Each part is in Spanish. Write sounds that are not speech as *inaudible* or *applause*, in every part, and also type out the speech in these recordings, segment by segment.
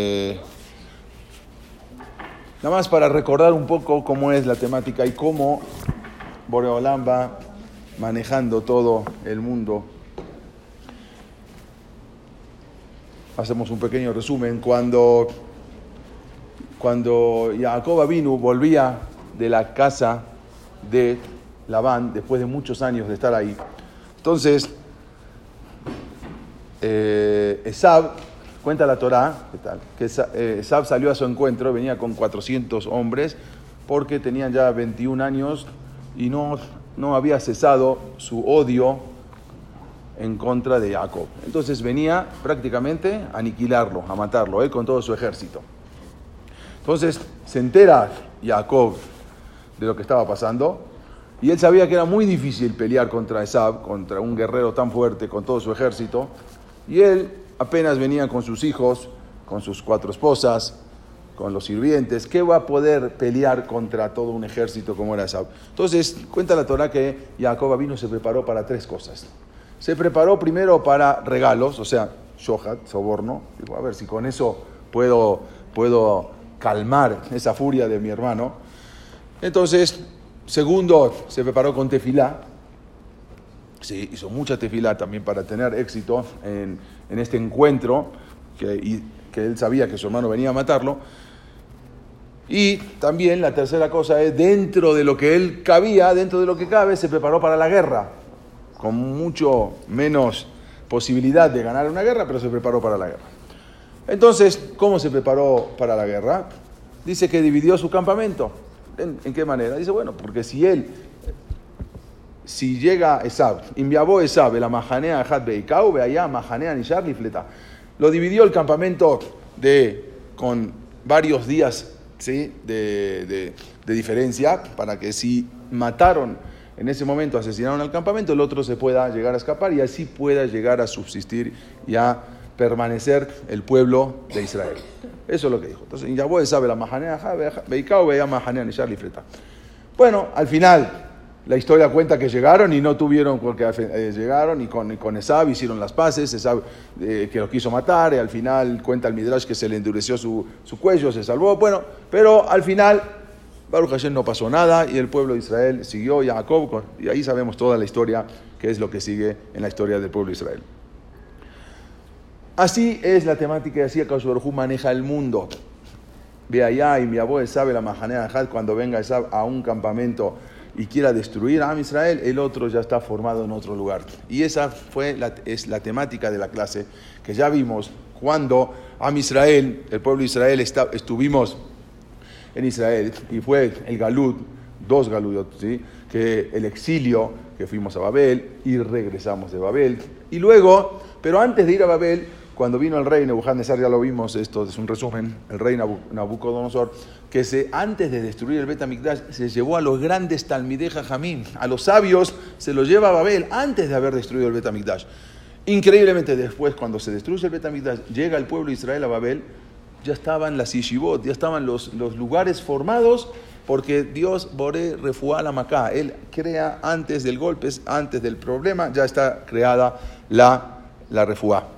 Eh, nada más para recordar un poco cómo es la temática y cómo Boreolam va manejando todo el mundo. Hacemos un pequeño resumen. Cuando, cuando Jacob vino, volvía de la casa de Labán, después de muchos años de estar ahí, entonces eh, Esab, cuenta la Torá, que eh, salió a su encuentro, venía con 400 hombres, porque tenían ya 21 años y no, no había cesado su odio en contra de Jacob. Entonces venía prácticamente a aniquilarlo, a matarlo, él con todo su ejército. Entonces se entera Jacob de lo que estaba pasando y él sabía que era muy difícil pelear contra Esab, contra un guerrero tan fuerte con todo su ejército. Y él apenas venía con sus hijos, con sus cuatro esposas, con los sirvientes. ¿Qué va a poder pelear contra todo un ejército como era Esab? Entonces, cuenta la Torah que Jacob vino se preparó para tres cosas. Se preparó primero para regalos, o sea, shohat, soborno. Digo, a ver si con eso puedo, puedo calmar esa furia de mi hermano. Entonces, segundo, se preparó con tefilá. Sí, hizo mucha tefilá también para tener éxito en, este encuentro, que, que él sabía que su hermano venía a matarlo. Y también la tercera cosa es, dentro de lo que él cabía, dentro de lo que cabe, se preparó para la guerra, con mucho menos posibilidad de ganar una guerra, pero se preparó para la guerra. Entonces, ¿cómo se preparó para la guerra? Dice que dividió su campamento. ¿En, qué manera? Dice, bueno, porque si él, si llega Esab, enviabó Esab, la majanea Had Beikau, allá, majanea Nishar Fleta. Lo dividió el campamento de, con varios días ¿sí? de, de, diferencia, para que si mataron en ese momento, asesinaron al campamento, el otro se pueda llegar a escapar y así pueda llegar a subsistir y a permanecer el pueblo de Israel. Eso es lo que dijo. Entonces, Yahweh sabe la majanea, Beikao veía majanea ni Freta. Bueno, al final, la historia cuenta que llegaron y no tuvieron, porque eh, llegaron y con, con Esab hicieron las paces, Esab eh, que lo quiso matar, y al final cuenta el Midrash que se le endureció su, su cuello, se salvó. Bueno, pero al final, Baruch Hashem no pasó nada y el pueblo de Israel siguió, Jacob, y ahí sabemos toda la historia, que es lo que sigue en la historia del pueblo de Israel. Así es la temática y así Baruj maneja el mundo. Ve allá y mi abuelo sabe la majanea cuando venga a un campamento y quiera destruir a Am Israel, el otro ya está formado en otro lugar. Y esa fue la, es la temática de la clase que ya vimos cuando Am Israel, el pueblo de Israel, estuvimos en Israel y fue el Galut, dos Galutot, ¿sí? que el exilio, que fuimos a Babel y regresamos de Babel. Y luego, pero antes de ir a Babel, cuando vino el rey Nebuchadnezzar, ya lo vimos, esto es un resumen, el rey Nabucodonosor, que se, antes de destruir el Betamigdash se llevó a los grandes Talmidei Jamín, a los sabios se los lleva a Babel antes de haber destruido el Betamigdash. Increíblemente después, cuando se destruye el Betamigdash, llega el pueblo de Israel a Babel, ya estaban las Yeshivot, ya estaban los, los lugares formados porque Dios Boré refuá la Macá. Él crea antes del golpe, antes del problema, ya está creada la, la refuá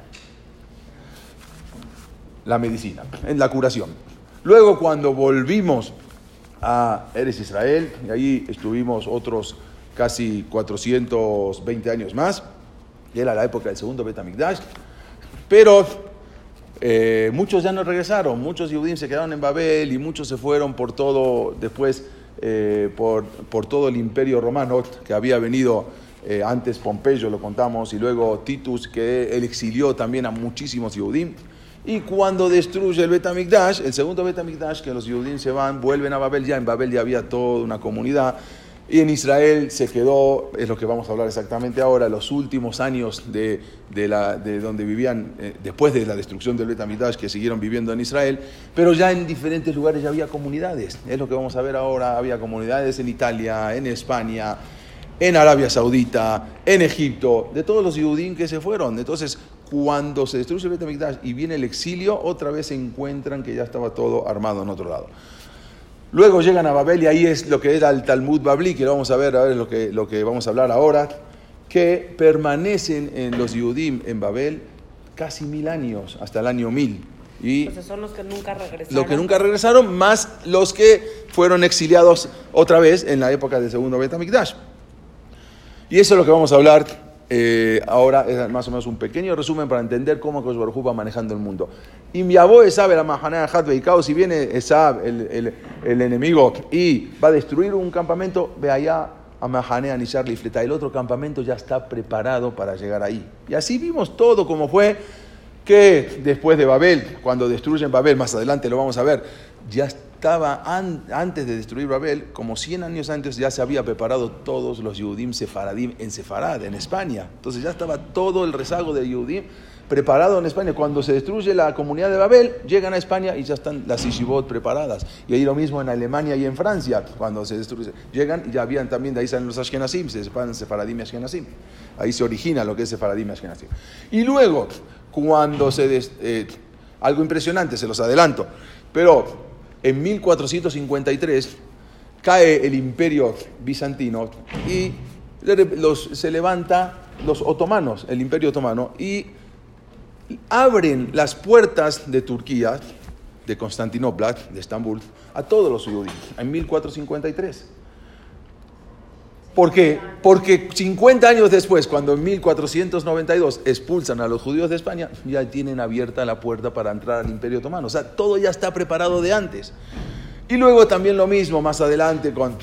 la medicina, en la curación. Luego cuando volvimos a Eres Israel, y ahí estuvimos otros casi 420 años más, y era la época del segundo Betamigdash, pero eh, muchos ya no regresaron, muchos judíos se quedaron en Babel y muchos se fueron por todo, después eh, por, por, todo el imperio romano que había venido eh, antes Pompeyo, lo contamos, y luego Titus, que él exilió también a muchísimos judíos. Y cuando destruye el Betamigdash, el segundo Betamigdash, que los judíos se van, vuelven a Babel, ya en Babel ya había toda una comunidad. Y en Israel se quedó, es lo que vamos a hablar exactamente ahora, los últimos años de, de donde vivían, eh, después de la destrucción del Betamigdash, que siguieron viviendo en Israel, pero ya en diferentes lugares ya había comunidades. Es lo que vamos a ver ahora, había comunidades en Italia, en España, en Arabia Saudita, en Egipto, de todos los judíos que se fueron. Entonces, cuando se destruye el Betamigdash y viene el exilio, otra vez se encuentran que ya estaba todo armado en otro lado. Luego llegan a Babel y ahí es lo que era el Talmud Babli, que lo vamos a ver, a ver lo que, lo que vamos a hablar ahora, que permanecen en los Yudim en Babel casi mil años, hasta el año mil. Y Entonces son los que nunca regresaron. Los que nunca regresaron, más los que fueron exiliados otra vez en la época del segundo Betamikdash. Y eso es lo que vamos a hablar eh, ahora, es más o menos un pequeño resumen para entender cómo Kosh va manejando el mundo. Y mi abuelo Esab la mahanea Hat si viene Esab, el, el, el, enemigo, y va a destruir un campamento, ve allá a Mahanea Nisharli Fleta. El otro campamento ya está preparado para llegar ahí. Y así vimos todo como fue que después de Babel, cuando destruyen Babel, más adelante lo vamos a ver, ya estaba antes de destruir Babel, como 100 años antes ya se había preparado todos los Yehudim Sefaradim en Sefarad, en España. Entonces ya estaba todo el rezago de Yehudim preparado en España. Cuando se destruye la comunidad de Babel, llegan a España y ya están las Ishibot preparadas. Y ahí lo mismo en Alemania y en Francia, cuando se destruye. Llegan y ya habían también, de ahí salen los Ashkenazim, se separan Sefaradim y Ashkenazim. Ahí se origina lo que es Sefaradim y Ashkenazim. Y luego, cuando se... Eh, algo impresionante, se los adelanto. Pero en 1453 cae el imperio bizantino y se levanta los otomanos, el imperio otomano, y abren las puertas de Turquía, de Constantinopla, de Estambul, a todos los judíos, en 1453. ¿Por qué? Porque 50 años después, cuando en 1492 expulsan a los judíos de España, ya tienen abierta la puerta para entrar al Imperio Otomano. O sea, todo ya está preparado de antes. Y luego también lo mismo más adelante con,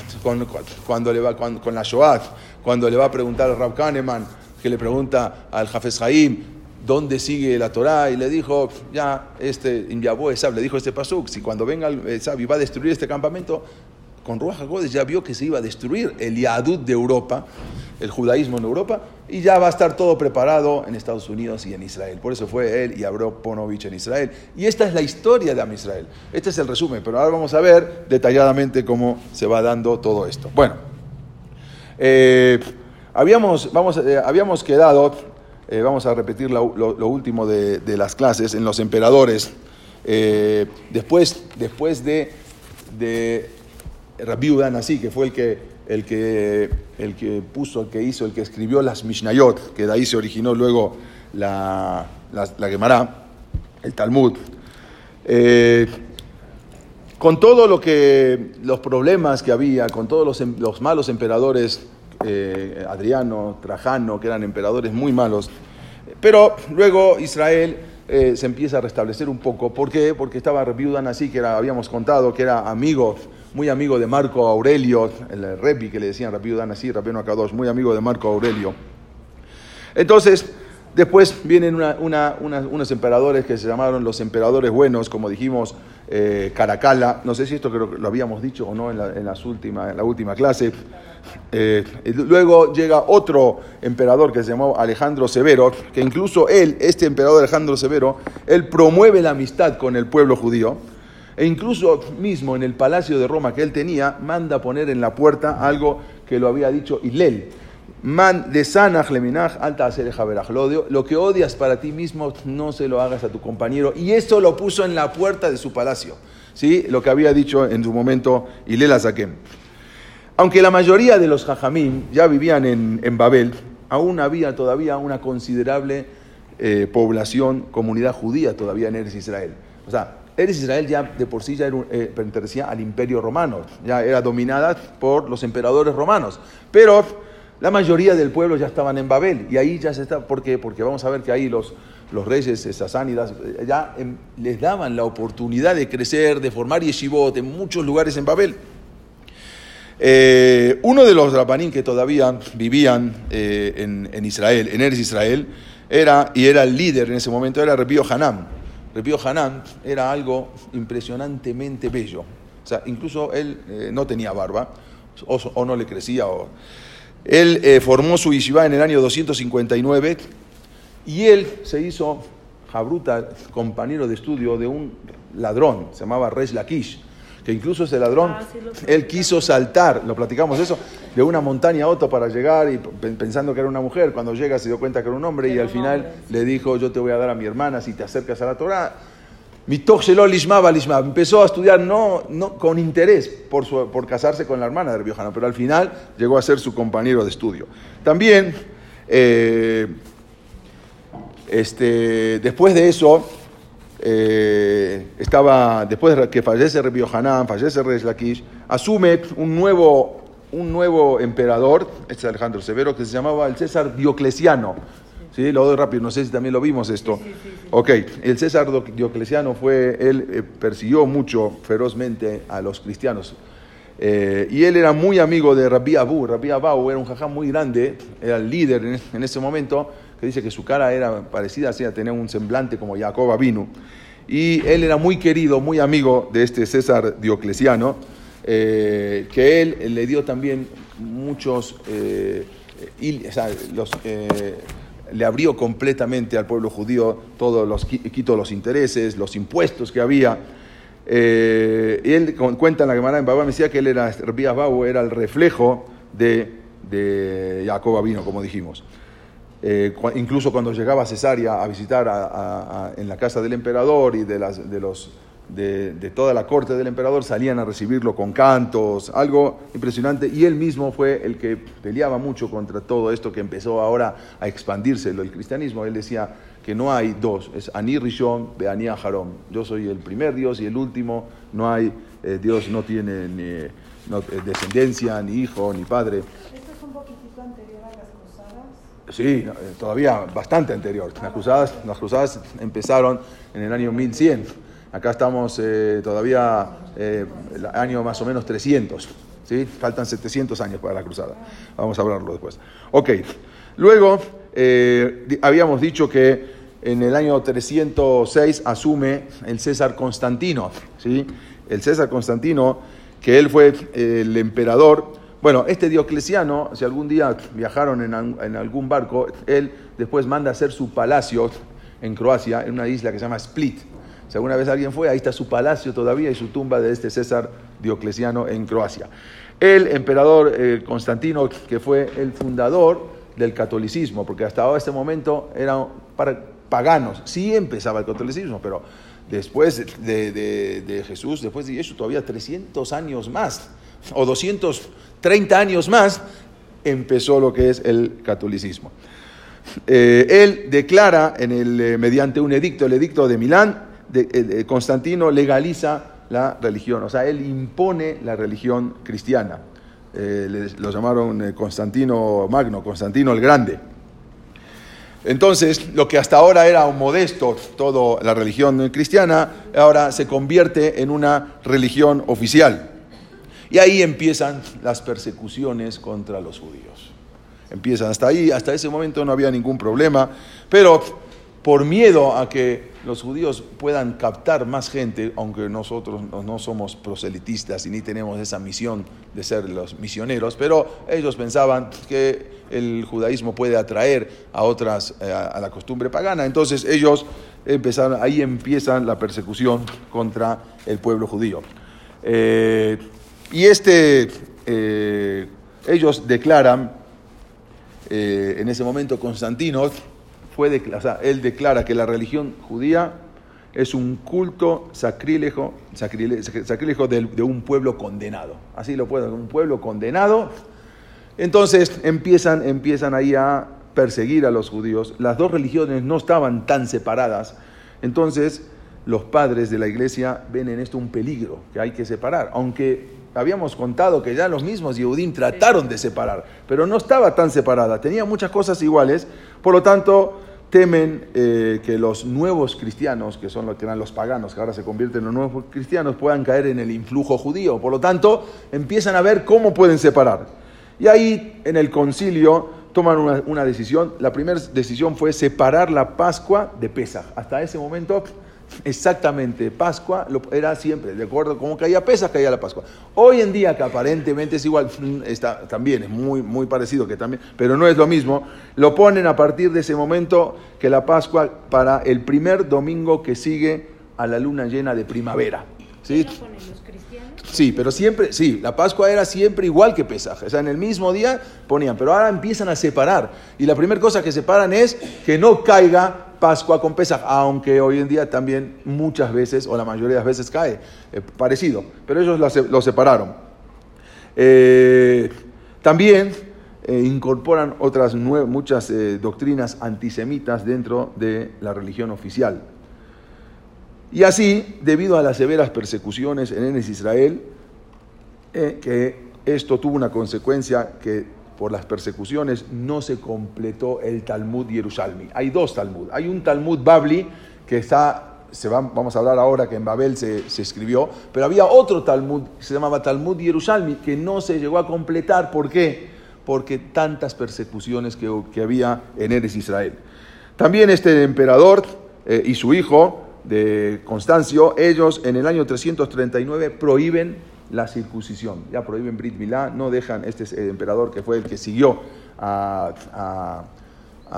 cuando le va, con, la Shoah, cuando le va a preguntar a Rab Kahneman, que le pregunta al Jafes Haim, dónde sigue la Torá y le dijo, ya, este, Yabó Esab, le dijo este pasuk, si cuando venga Esab y va a destruir este campamento, con Ruach HaKodesh ya vio que se iba a destruir el Yadut de Europa, el judaísmo en Europa, y ya va a estar todo preparado en Estados Unidos y en Israel. Por eso fue él y Abro Ponovich en Israel. Y esta es la historia de Am Israel. Este es el resumen, pero ahora vamos a ver detalladamente cómo se va dando todo esto. Bueno, eh, habíamos, vamos, eh, habíamos quedado eh, vamos a repetir lo, último de, las clases, en los emperadores. Después, después de, de Rabbi Udanasi, que fue el que, el, que, el que puso, el que hizo, el que escribió las Mishnayot, que de ahí se originó luego la, la, Gemara, el Talmud. Eh, con todo lo que los problemas que había, con todos los, em, los malos emperadores eh, Adriano, Trajano, que eran emperadores muy malos. Pero luego Israel eh, se empieza a restablecer un poco. ¿Por qué? Porque estaba viuda así, que era, habíamos contado, que era amigo, muy amigo de Marco Aurelio, el Repi que le decían Rabbi así, Rabbi Akadosh, muy amigo de Marco Aurelio. Entonces, Después vienen unos emperadores que se llamaron los emperadores buenos, como dijimos, eh, Caracalla. No sé si esto creo lo habíamos dicho o no en la, las última, en la última clase. Eh, luego llega otro emperador que se llamó Alejandro Severo, que incluso él, este emperador Alejandro Severo, él promueve la amistad con el pueblo judío. E incluso mismo en el palacio de Roma que él tenía, manda poner en la puerta algo que lo había dicho Hilel Man de sanach leminach alta Lo que odias para ti mismo, no se lo hagas a tu compañero. Y esto lo puso en la puerta de su palacio. ¿sí? Lo que había dicho en su momento Ilela Zakem. Aunque la mayoría de los jajamín ya vivían en, Babel, aún había todavía una considerable eh, población, comunidad judía todavía en Eres Israel. O sea, Eres Israel ya de por sí ya eh, pertenecía al imperio romano, ya era dominada por los emperadores romanos. Pero la mayoría del pueblo ya estaban en Babel y ahí ya se está, ¿por qué? Porque vamos a ver que ahí los, los reyes sasánidas eh, ya les daban la oportunidad de crecer, de formar yeshivot en muchos lugares en Babel. Eh, uno de los rabanín que todavía vivían eh, en, Israel, en Eres Israel, era, y era el líder en ese momento, era Repío Hanam. Repío Hanam era algo impresionantemente bello. O sea, incluso él no tenía barba, o, o no le crecía, o, él eh, formó su yeshiva en el año 259 y él se hizo Jabruta, compañero de estudio de un ladrón, se llamaba Resh Lakish, que incluso ese ladrón, ah, él quiso saltar, lo platicamos eso, de una montaña a otra para llegar y pensando que era una mujer, cuando llega se dio cuenta que era un hombre y al final le dijo, yo te voy a dar a mi hermana si te acercas a la Torah Empezó a estudiar no, no con interés por, por casarse con la hermana de Rabbi pero al final llegó a ser su compañero de estudio. También, eh, este, después de eso, eh, estaba, después de que fallece Rabbi Hanan, fallece Rey Lakish, asume un nuevo, un nuevo emperador, este es Alejandro Severo, que se llamaba el César Diocleciano. ¿Sí? Lo doy rápido, no sé si también lo vimos esto. Ok, el César Diocleciano fue, él eh, persiguió mucho ferozmente a los cristianos. Eh, y él era muy amigo de Rabbi Abu. Rabbi Abu era un jajá muy grande, era el líder en, en ese momento que dice que su cara era parecida, así, a tener un semblante como Jacob Avinu. Y él era muy querido, muy amigo de este César Diocleciano, eh, que él le dio también muchos, eh, los, eh, le abrió completamente al pueblo judío todos los, quitó los intereses, los impuestos que había. y él cuenta en la Gemara en Baba, me decía que él era, era el reflejo de, de Jacob Avino, como dijimos. Eh, incluso cuando llegaba a Cesarea a visitar en la casa del emperador y de, las, de, los, de, toda la corte del emperador, salían a recibirlo con cantos, algo impresionante. Y él mismo fue el que peleaba mucho contra todo esto que empezó ahora a expandirse, el cristianismo. Él decía que no hay dos, es Ani Rishon, Beani Aharon. Yo soy el primer Dios y el último, no hay, eh, Dios no tiene eh, descendencia, ni hijo, ni padre. Sí, eh, todavía bastante anterior. Las cruzadas, las cruzadas empezaron en el año 1100. Acá estamos eh, todavía eh, el año más o menos 300. ¿sí? Faltan 700 años para la cruzada. Vamos a hablarlo después. Ok, luego habíamos dicho que en el año 306 asume el César Constantino. ¿sí? El César Constantino, que él fue el emperador bueno, este Diocleciano, si algún día viajaron en, algún barco, él después manda a hacer su palacio en Croacia, en una isla que se llama Split. Si alguna vez alguien fue, ahí está su palacio todavía y su tumba de este César Diocleciano en Croacia. El emperador eh, Constantino, que fue el fundador del catolicismo, porque hasta ese momento eran paganos. Sí empezaba el catolicismo, pero después de, de Jesús, después de eso, todavía 300 años más, o 200 30 años más, empezó lo que es el catolicismo. Eh, él declara en el, eh, mediante un edicto, el edicto de Milán, de, Constantino legaliza la religión, o sea, él impone la religión cristiana. Eh, lo llamaron Constantino Magno, Constantino el Grande. Entonces, lo que hasta ahora era un modesto, toda la religión cristiana, ahora se convierte en una religión oficial. Y ahí empiezan las persecuciones contra los judíos. Empiezan hasta ahí, hasta ese momento no había ningún problema, pero por miedo a que los judíos puedan captar más gente, aunque nosotros no somos proselitistas y ni tenemos esa misión de ser los misioneros, pero ellos pensaban que el judaísmo puede atraer a otras, eh, a la costumbre pagana. Entonces ellos empezaron, ahí empiezan la persecución contra el pueblo judío. Eh, y este, eh, ellos declaran, eh, en ese momento Constantino, fue él declara que la religión judía es un culto sacrílego, sacrílego, de, un pueblo condenado. Así lo puedo, un pueblo condenado. Entonces empiezan, empiezan ahí a perseguir a los judíos. Las dos religiones no estaban tan separadas. Entonces los padres de la iglesia ven en esto un peligro que hay que separar, aunque habíamos contado que ya los mismos Yehudim trataron de separar, pero no estaba tan separada, tenía muchas cosas iguales, por lo tanto temen eh, que los nuevos cristianos, que son los que eran los paganos, que ahora se convierten en los nuevos cristianos, puedan caer en el influjo judío, por lo tanto empiezan a ver cómo pueden separar. Y ahí en el concilio toman una, decisión, la primera decisión fue separar la Pascua de Pesach. Hasta ese momento Exactamente, Pascua lo, era siempre, de acuerdo, como caía Pesas, caía la Pascua. Hoy en día, que aparentemente es igual, mm, está, también es muy, muy parecido, que también, pero no es lo mismo, lo ponen a partir de ese momento que la Pascua para el primer domingo que sigue a la luna llena de primavera. ¿sí? Sí, pero siempre, sí, la Pascua era siempre igual que Pesaj. O sea, en el mismo día ponían, pero ahora empiezan a separar. Y la primera cosa que separan es que no caiga Pascua con Pesaj, aunque hoy en día también muchas veces, o la mayoría de las veces cae, eh, parecido. Pero ellos lo, separaron. Eh, también eh, incorporan otras muchas doctrinas antisemitas dentro de la religión oficial. Y así, debido a las severas persecuciones en Enes Israel, eh, que esto tuvo una consecuencia que por las persecuciones no se completó el Talmud Jerusalmi. Hay dos Talmud. Hay un Talmud Babli que está, se va, vamos a hablar ahora que en Babel se, se, escribió, pero había otro Talmud que se llamaba Talmud Jerusalmi que no se llegó a completar. ¿Por qué? Porque tantas persecuciones que, que había en Eres Israel. También este emperador eh, y su hijo de Constancio, ellos en el año 339 prohíben la circuncisión. Ya prohíben Brit Milá, no dejan, este es el emperador que fue el que siguió a, a,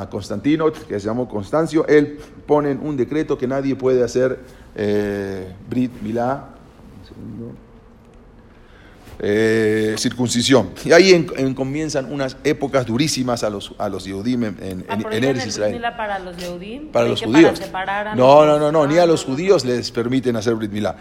Constantino, que se llamó Constancio, él ponen un decreto que nadie puede hacer eh, Brit Milá. Un. Eh, circuncisión. Y ahí en, en, comienzan unas épocas durísimas a los, a los Yehudim en, en, Ah, en el Israel. Para los Yehudim? Para los judíos. separar a No, no, no, no, ni Ah, a los no. judíos les permiten hacer Brit Milá.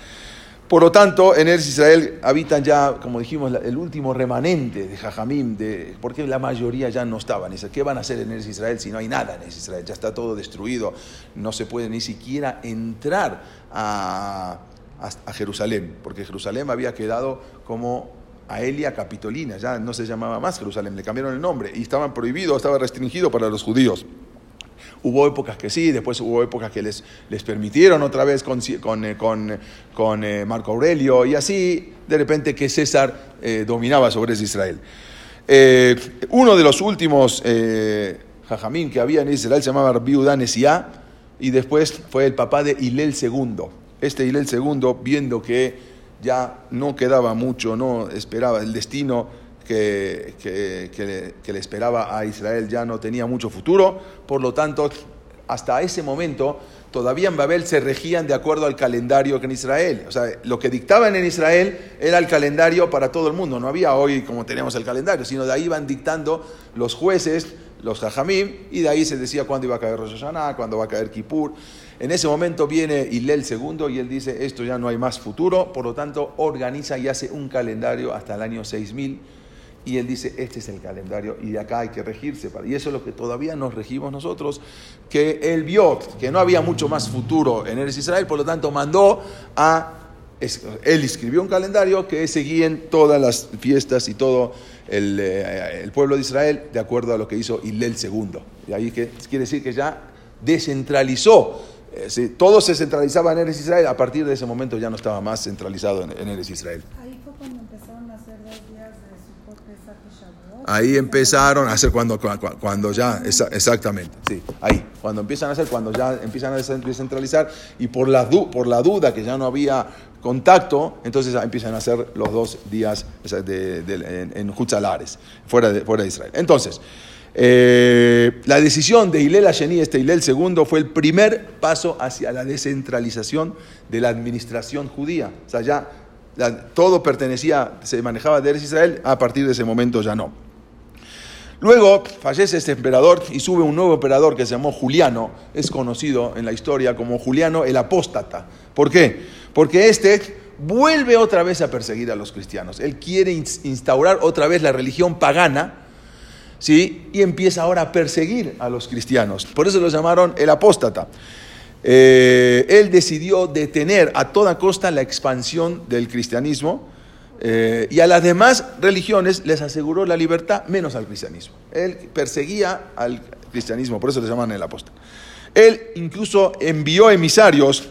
Por lo tanto, en Eretz Israel habitan ya, como dijimos, el último remanente de Jajamim, de, porque la mayoría ya no estaban. ¿Qué van a hacer en Eretz Israel si no hay nada en Eretz Israel? Ya está todo destruido, no se puede ni siquiera entrar a, a- Jerusalén, porque Jerusalén había quedado como Aelia Capitolina, ya no se llamaba más Jerusalén, le cambiaron el nombre y estaban prohibidos, estaba restringido para los judíos. Hubo épocas que sí, después hubo épocas que les, les permitieron otra vez con, con, eh, con, eh, Marco Aurelio y así, de repente que César eh, dominaba sobre Israel. Uno de los últimos jajamín que había en Israel se llamaba Rabbi y después fue el papá de Hilel II. Este Hilel II, viendo que ya no quedaba mucho, no esperaba el destino que, que, que le, esperaba a Israel ya no tenía mucho futuro, por lo tanto, hasta ese momento todavía en Babel se regían de acuerdo al calendario que en Israel. O sea, lo que dictaban en Israel era el calendario para todo el mundo. No había hoy como tenemos el calendario, sino de ahí iban dictando los jueces, los jajamim, y de ahí se decía cuándo iba a caer Rosh Hashanah, cuándo va a caer Kippur. En ese momento viene Hillel II y él dice, esto ya no hay más futuro, por lo tanto organiza y hace un calendario hasta el año 6000 y él dice, este es el calendario y de acá hay que regirse. para-". Y eso es lo que todavía nos regimos nosotros, que él vio que no había mucho más futuro en Eres Israel, por lo tanto mandó a... Él escribió un calendario que seguían todas las fiestas y todo el, eh, el pueblo de Israel de acuerdo a lo que hizo Hillel II. Y ahí que, quiere decir que ya descentralizó. Eh, sí, todo se centralizaba en Eres Israel, a partir de ese momento ya no estaba más centralizado en, en Eres Israel. Ahí fue cuando empezaron a hacer dos días de Sukkot, Pesach y Shavuot. Ahí empezaron a hacer cuando, cu- cuando ya, esa- exactamente, sí, ahí, cuando empiezan a hacer, cuando ya empiezan a descentralizar y por la, por la duda que ya no había contacto, entonces empiezan a hacer los dos días sea, de- de- en, en Hutzalares, fuera de, fuera de Israel. Entonces, eh, la decisión de Hillel Asheni, este Hillel II, fue el primer paso hacia la descentralización de la administración judía. O sea, ya todo pertenecía, se manejaba de Israel, a partir de ese momento ya no. Luego fallece este emperador y sube un nuevo emperador que se llamó Juliano, es conocido en la historia como Juliano el Apóstata. ¿Por qué? Porque este vuelve otra vez a perseguir a los cristianos. Él quiere ins- instaurar otra vez la religión pagana, ¿sí? Y empieza ahora a perseguir a los cristianos. Por eso lo llamaron el Apóstata. Eh, él decidió detener a toda costa la expansión del cristianismo eh, y a las demás religiones les aseguró la libertad menos al cristianismo. Él perseguía al cristianismo, por eso le llaman el apóstol. Él incluso envió emisarios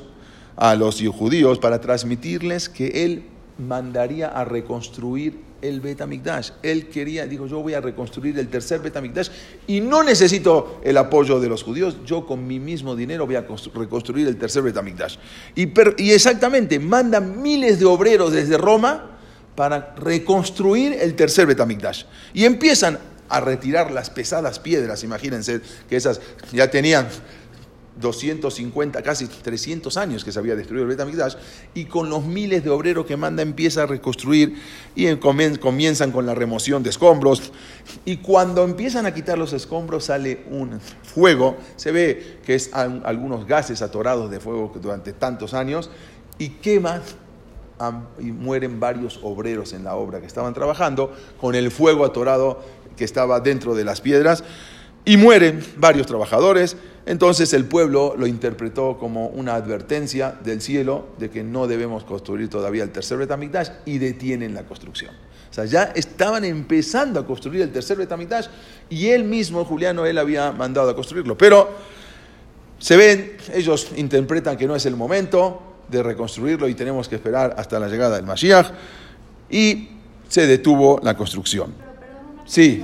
a los judíos para transmitirles que él mandaría a reconstruir el Betamigdash. Él quería, dijo, yo voy a reconstruir el tercer Betamigdash y no necesito el apoyo de los judíos, yo con mi mismo dinero voy a constru- reconstruir el tercer Betamigdash. Y, y exactamente, manda miles de obreros desde Roma para reconstruir el tercer Betamigdash. Y empiezan a retirar las pesadas piedras, imagínense que esas ya tenían 250, casi 300 años que se había destruido el Betamigdash, y con los miles de obreros que manda empieza a reconstruir y en- comien- comienzan con la remoción de escombros. Y cuando empiezan a quitar los escombros sale un fuego, se ve que es al- algunos gases atorados de fuego durante tantos años, y quema y mueren varios obreros en la obra que estaban trabajando con el fuego atorado que estaba dentro de las piedras. Y mueren varios trabajadores. Entonces el pueblo lo interpretó como una advertencia del cielo de que no debemos construir todavía el tercer Betamigdash y detienen la construcción. O sea, ya estaban empezando a construir el tercer Betamigdash y él mismo, Juliano, él había mandado a construirlo. Pero se ven, ellos interpretan que no es el momento de reconstruirlo y tenemos que esperar hasta la llegada del Mashiach y se detuvo la construcción. Sí.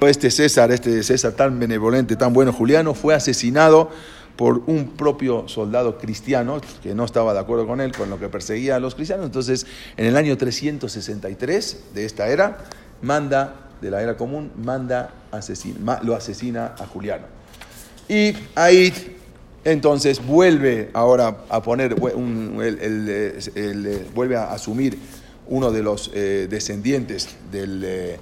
Este César, este César tan benevolente, tan bueno, Juliano, fue asesinado por un propio soldado cristiano que no estaba de acuerdo con él, con lo que perseguía a los cristianos. Entonces, en el año 363 de esta era, manda, de la era común, manda, asesina, lo asesina a Juliano. Y ahí, entonces, vuelve ahora a poner, vuelve a asumir uno de los eh, descendientes del... Eh,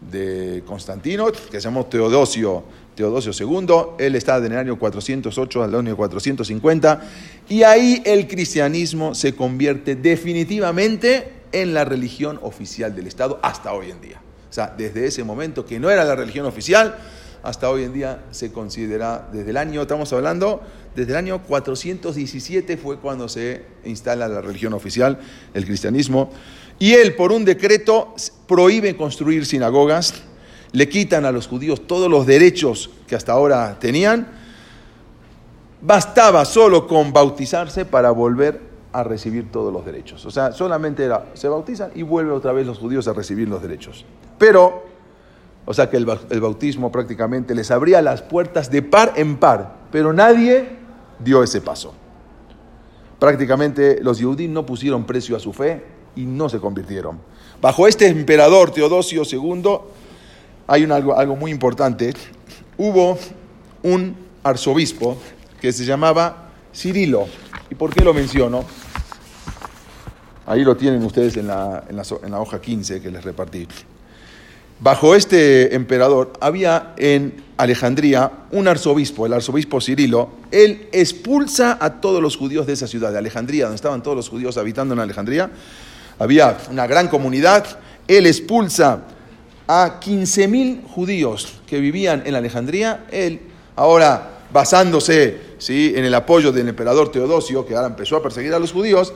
de Constantino, que se llamó Teodosio, Teodosio II. Él está en el año 408 al año 450. Y ahí el cristianismo se convierte definitivamente en la religión oficial del Estado hasta hoy en día. O sea, desde ese momento que no era la religión oficial, hasta hoy en día se considera, desde el año, estamos hablando, desde el año 417 fue cuando se instala la religión oficial, el cristianismo. Y él, por un decreto, prohíbe construir sinagogas, le quitan a los judíos todos los derechos que hasta ahora tenían. Bastaba solo con bautizarse para volver a recibir todos los derechos. O sea, solamente era, se bautizan y vuelven otra vez los judíos a recibir los derechos. Pero, o sea que el, bautismo prácticamente les abría las puertas de par en par, pero nadie dio ese paso. Prácticamente los judíos no pusieron precio a su fe, y no se convirtieron. Bajo este emperador Teodosio II hay un, algo, algo muy importante. Hubo un arzobispo que se llamaba Cirilo. ¿Y por qué lo menciono? Ahí lo tienen ustedes en la, en la, en la hoja 15 que les repartí. Bajo este emperador había en Alejandría un arzobispo, el arzobispo Cirilo. Él expulsa a todos los judíos de esa ciudad, de Alejandría, donde estaban todos los judíos habitando en Alejandría había una gran comunidad, él expulsa a 15.000 judíos que vivían en Alejandría, él ahora basándose ¿sí? en el apoyo del emperador Teodosio, que ahora empezó a perseguir a los judíos,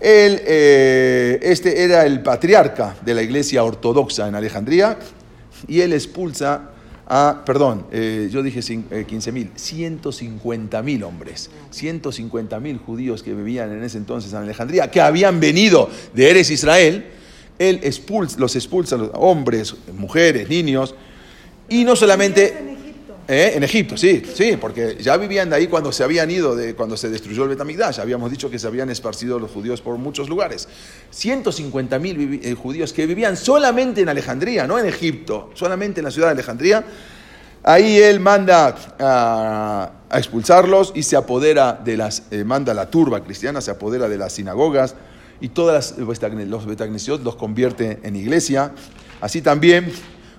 él, eh, este era el patriarca de la iglesia ortodoxa en Alejandría, y él expulsa a, perdón, eh, yo dije 15 mil, 150 mil hombres, 150 mil judíos que vivían en ese entonces en Alejandría, que habían venido de Eres Israel, él expulsa, los expulsa, los hombres, mujeres, niños, y no solamente... ¿Eh? En Egipto, sí, sí, porque ya vivían de ahí cuando se habían ido, de, cuando se destruyó el Betamigdash. Habíamos dicho que se habían esparcido los judíos por muchos lugares. 150 mil eh, judíos que vivían solamente en Alejandría, no en Egipto, solamente en la ciudad de Alejandría. Ahí él manda a, expulsarlos y se apodera de las, eh, manda la turba cristiana, se apodera de las sinagogas y todas los betagnesios los convierte en iglesia. Así también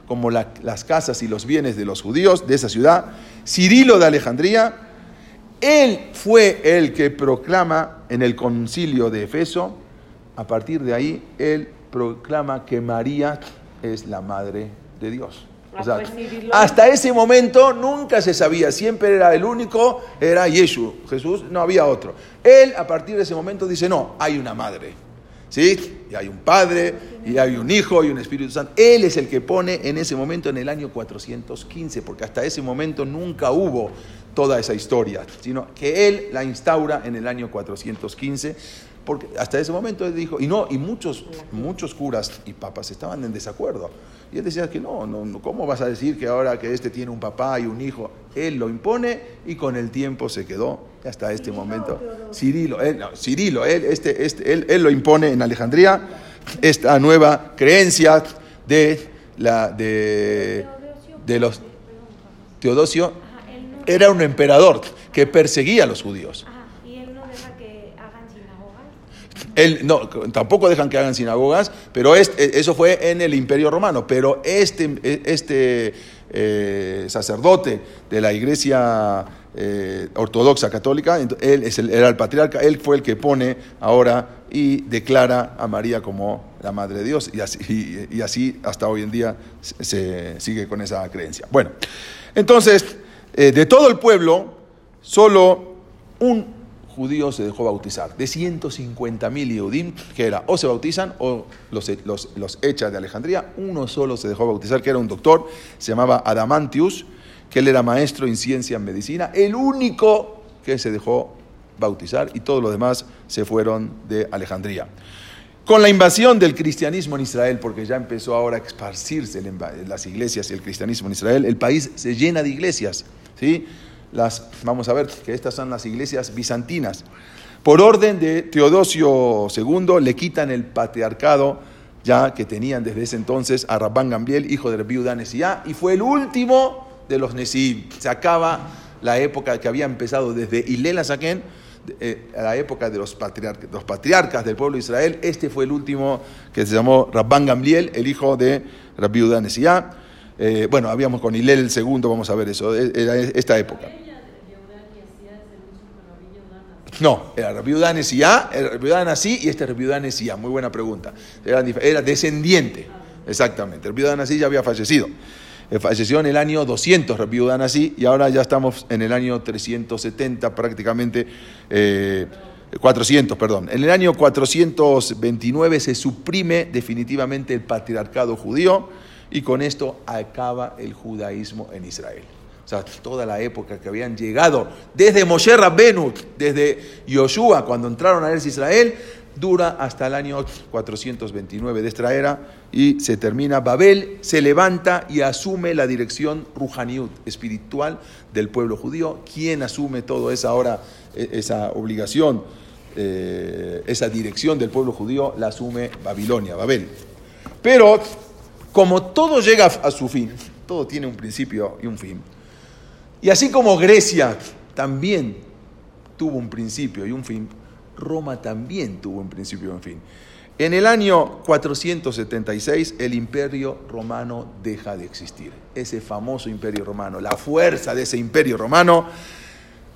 como las casas y los bienes de los judíos de esa ciudad. Cirilo de Alejandría, él fue el que proclama en el concilio de Efeso, a partir de ahí, él proclama que María es la madre de Dios. O sea, pues hasta ese momento nunca se sabía, siempre era el único, era Yeshua, Jesús, no había otro. Él a partir de ese momento dice, no, hay una madre. ¿Sí? Hay un Padre, y hay un Hijo, y un Espíritu Santo. Él es el que pone en ese momento, en el año 415, porque hasta ese momento nunca hubo toda esa historia, sino que Él la instaura en el año 415, porque hasta ese momento Él dijo, y no, y muchos, muchos curas y papas estaban en desacuerdo. Y él decía que no, no, ¿cómo vas a decir que ahora que este tiene un papá y un hijo? Él lo impone y con el tiempo se quedó hasta este momento. Cirilo, él, Cirilo, él, este, este, él, él, lo impone en Alejandría, esta nueva creencia de, la, de, de los... Teodosio era un emperador que perseguía a los judíos. Él, no, tampoco dejan que hagan sinagogas, pero este, eso fue en el Imperio Romano. Pero este, este eh, sacerdote de la iglesia eh, ortodoxa católica, él es el, era el patriarca, él fue el que pone ahora y declara a María como la madre de Dios, y así, y, así hasta hoy en día se, se sigue con esa creencia. Bueno, entonces, eh, de todo el pueblo, solo un judío se dejó bautizar. De 150 mil Yehudim, que era o se bautizan o los, los, los echan de Alejandría, uno solo se dejó bautizar, que era un doctor, se llamaba Adamantius, que él era maestro en ciencia en medicina, el único que se dejó bautizar y todos los demás se fueron de Alejandría. Con la invasión del cristianismo en Israel, porque ya empezó ahora a esparcirse las iglesias y el cristianismo en Israel, el país se llena de iglesias. ¿sí? Las, vamos a ver que estas son las iglesias bizantinas. Por orden de Teodosio II le quitan el patriarcado ya que tenían desde ese entonces a Rabban Gambiel, hijo de Rabbi Udá Nesiyá, y fue el último de los Nesiim. Se acaba la época que había empezado desde Ilela Saquén, eh, la época de los, patriarcas, del pueblo de Israel. Este fue el último que se llamó Rabban Gamliel, el hijo de Rabbi Nesiyá. Eh, bueno, habíamos con Hilel el segundo, vamos a ver eso, era esta época. No, era Rabbi Udá Nesiyá, era Rabbi Udá Nasí y este Rabbi Udá Nesiyá, muy buena pregunta. Era, descendiente, exactamente. Rabbi Udá Nasí ya había fallecido. Eh, falleció en el año 200 Rabbi Udá Nasí y ahora ya estamos en el año 370 prácticamente. Eh, 400, perdón. En el año 429 se suprime definitivamente el patriarcado judío y con esto acaba el judaísmo en Israel. O sea, toda la época que habían llegado desde Moshe Rabbenu, desde Yoshua, cuando entraron a Israel, dura hasta el año 429 de esta era y se termina. Babel se levanta y asume la dirección Ruhaniut, espiritual del pueblo judío. ¿Quién asume toda esa ahora, esa obligación, eh, esa dirección del pueblo judío? La asume Babilonia, Babel. Pero como todo llega a su fin, todo tiene un principio y un fin. Y así como Grecia también tuvo un principio y un fin, Roma también tuvo un principio y un fin. En el año 476 el imperio romano deja de existir. Ese famoso imperio romano, la fuerza de ese imperio romano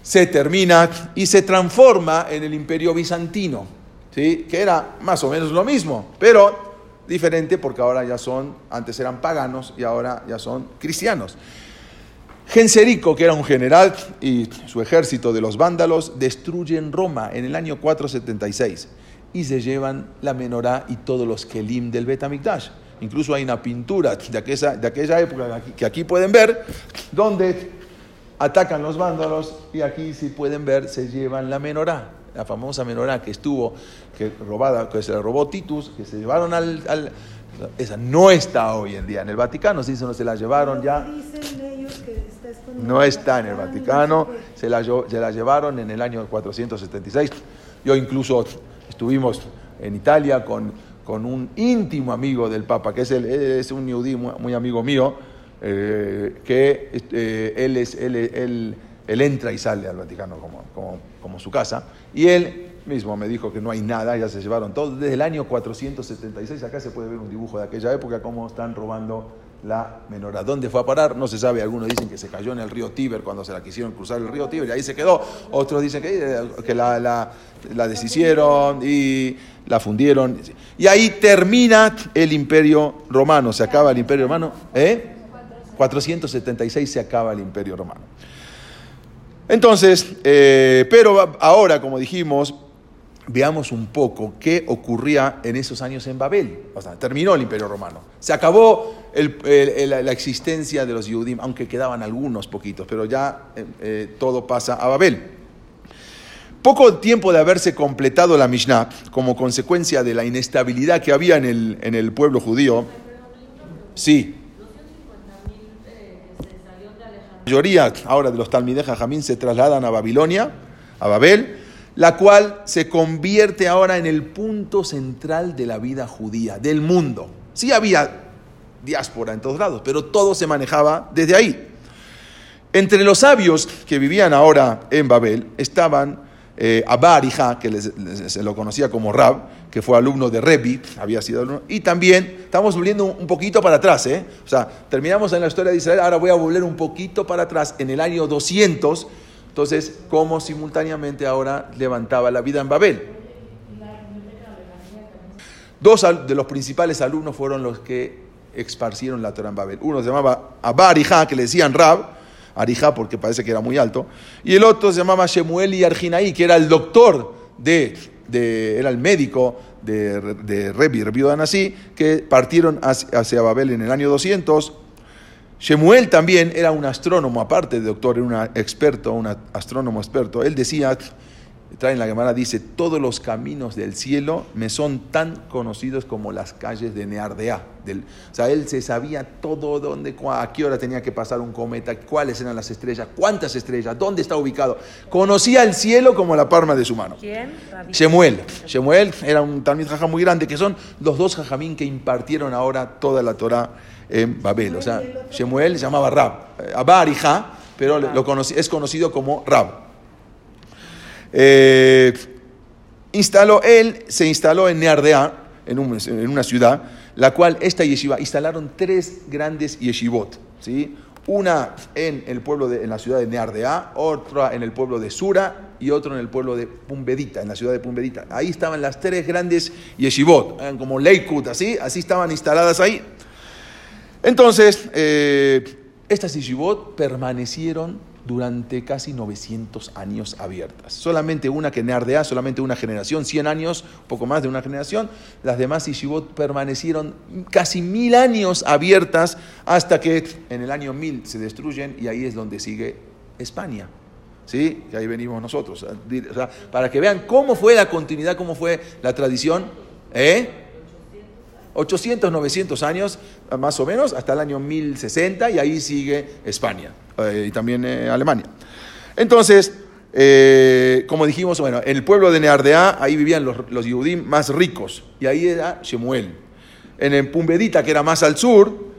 se termina y se transforma en el imperio bizantino, ¿sí? que era más o menos lo mismo, pero diferente porque ahora ya son, antes eran paganos y ahora ya son cristianos. Genserico, que era un general, y su ejército de los vándalos destruyen Roma en el año 476 y se llevan la menorá y todos los kelim del Betamikdash. Incluso hay una pintura de aquella, de aquella época que aquí pueden ver, donde atacan los vándalos y aquí si pueden ver se llevan la menorá, la famosa menorá que estuvo que robada, que se la robó Titus, que se llevaron al, esa no está hoy en día en el Vaticano, si no se la llevaron ya. No está en el Vaticano, se la, se la llevaron en el año 476. Yo incluso estuvimos en Italia con, con un íntimo amigo del Papa, que es, el, es un yudí muy, amigo mío, eh, que eh, él, es, él, él, él, entra y sale al Vaticano como, como, como su casa, y él mismo me dijo que no hay nada, ya se llevaron todo. Desde el año 476, acá se puede ver un dibujo de aquella época, cómo están robando la menorá. ¿Dónde fue a parar? No se sabe. Algunos dicen que se cayó en el río Tíber cuando se la quisieron cruzar el río Tíber y ahí se quedó. Otros dicen que, que la, la, la deshicieron y la fundieron. Y ahí termina el imperio romano. Se acaba el imperio romano. ¿Eh? 476 se acaba el imperio romano. Entonces, eh, pero ahora, como dijimos, veamos un poco qué ocurría en esos años en Babel. O sea, terminó el imperio romano. Se acabó la existencia de los Yudim, aunque quedaban algunos poquitos, pero ya eh, eh, todo pasa a Babel. Poco tiempo de haberse completado la Mishnah, como consecuencia de la inestabilidad que había en el, en el pueblo judío, sí. La mayoría ahora de los Talmideh Jajamín se trasladan a Babilonia, a Babel, la cual se convierte ahora en el punto central de la vida judía, del mundo. Sí había diáspora en todos lados, pero todo se manejaba desde ahí. Entre los sabios que vivían ahora en Babel estaban eh, Abba que se lo conocía como Rab, que fue alumno de Rebi, había sido alumno, y también estamos volviendo un poquito para atrás, ¿eh? o sea, terminamos en la historia de Israel, ahora voy a volver un poquito para atrás, en el año 200, entonces, ¿cómo simultáneamente ahora levantaba la vida en Babel? Dos de los principales alumnos fueron los que esparcieron la Torah en Babel. Uno se llamaba Abba Arijá, que le decían Rab, Arijá porque parece que era muy alto, y el otro se llamaba Shemuel y Arginaí, que era el doctor de, de- era el médico de, de Rebi, Rebi Danasí, que partieron hacia, hacia Babel en el año 200. Shemuel también era un astrónomo, aparte de doctor, era un experto, un astrónomo experto. Él decía, trae en la Gemara, dice, todos los caminos del cielo me son tan conocidos como las calles de Neardea. Del, o sea, él se sabía todo, dónde, a qué hora tenía que pasar un cometa, cuáles eran las estrellas, cuántas estrellas, dónde está ubicado. Conocía el cielo como la palma de su mano. ¿Quién? Shemuel. Shemuel era un Talmid Jajam muy grande, que son los dos Jajamín que impartieron ahora toda la Torah en Babel. O sea, Shemuel se llamaba Rab. Eh, Abba Arijá, pero lo conocí- es conocido como Rab. Eh, instaló, él se instaló en Neardea, en, un- en una ciudad, la cual esta yeshiva, instalaron tres grandes yeshivot, ¿sí? Una en el pueblo de, en la ciudad de Neardea, otra en el pueblo de Sura y otro en el pueblo de Pumbedita, en la ciudad de Pumbedita. Ahí estaban las tres grandes yeshivot, eran como Leikut, así, así estaban instaladas ahí. Entonces, eh, estas yeshivot permanecieron durante casi 900 años abiertas. Solamente una que Neardea, solamente una generación, 100 años, poco más de una generación. Las demás yeshivot permanecieron casi mil años abiertas hasta que en el año 1000 se destruyen y ahí es donde sigue España. ¿Sí? Y ahí venimos nosotros. Para que vean cómo fue la continuidad, cómo fue la tradición. ¿Eh? 800, 900 años, más o menos, hasta el año 1060, y ahí sigue España eh, y también eh, Alemania. Entonces, eh, como dijimos, bueno, en el pueblo de Neardea, ahí vivían los, los más ricos, y ahí era Shemuel. En el Pumbedita, que era más al sur,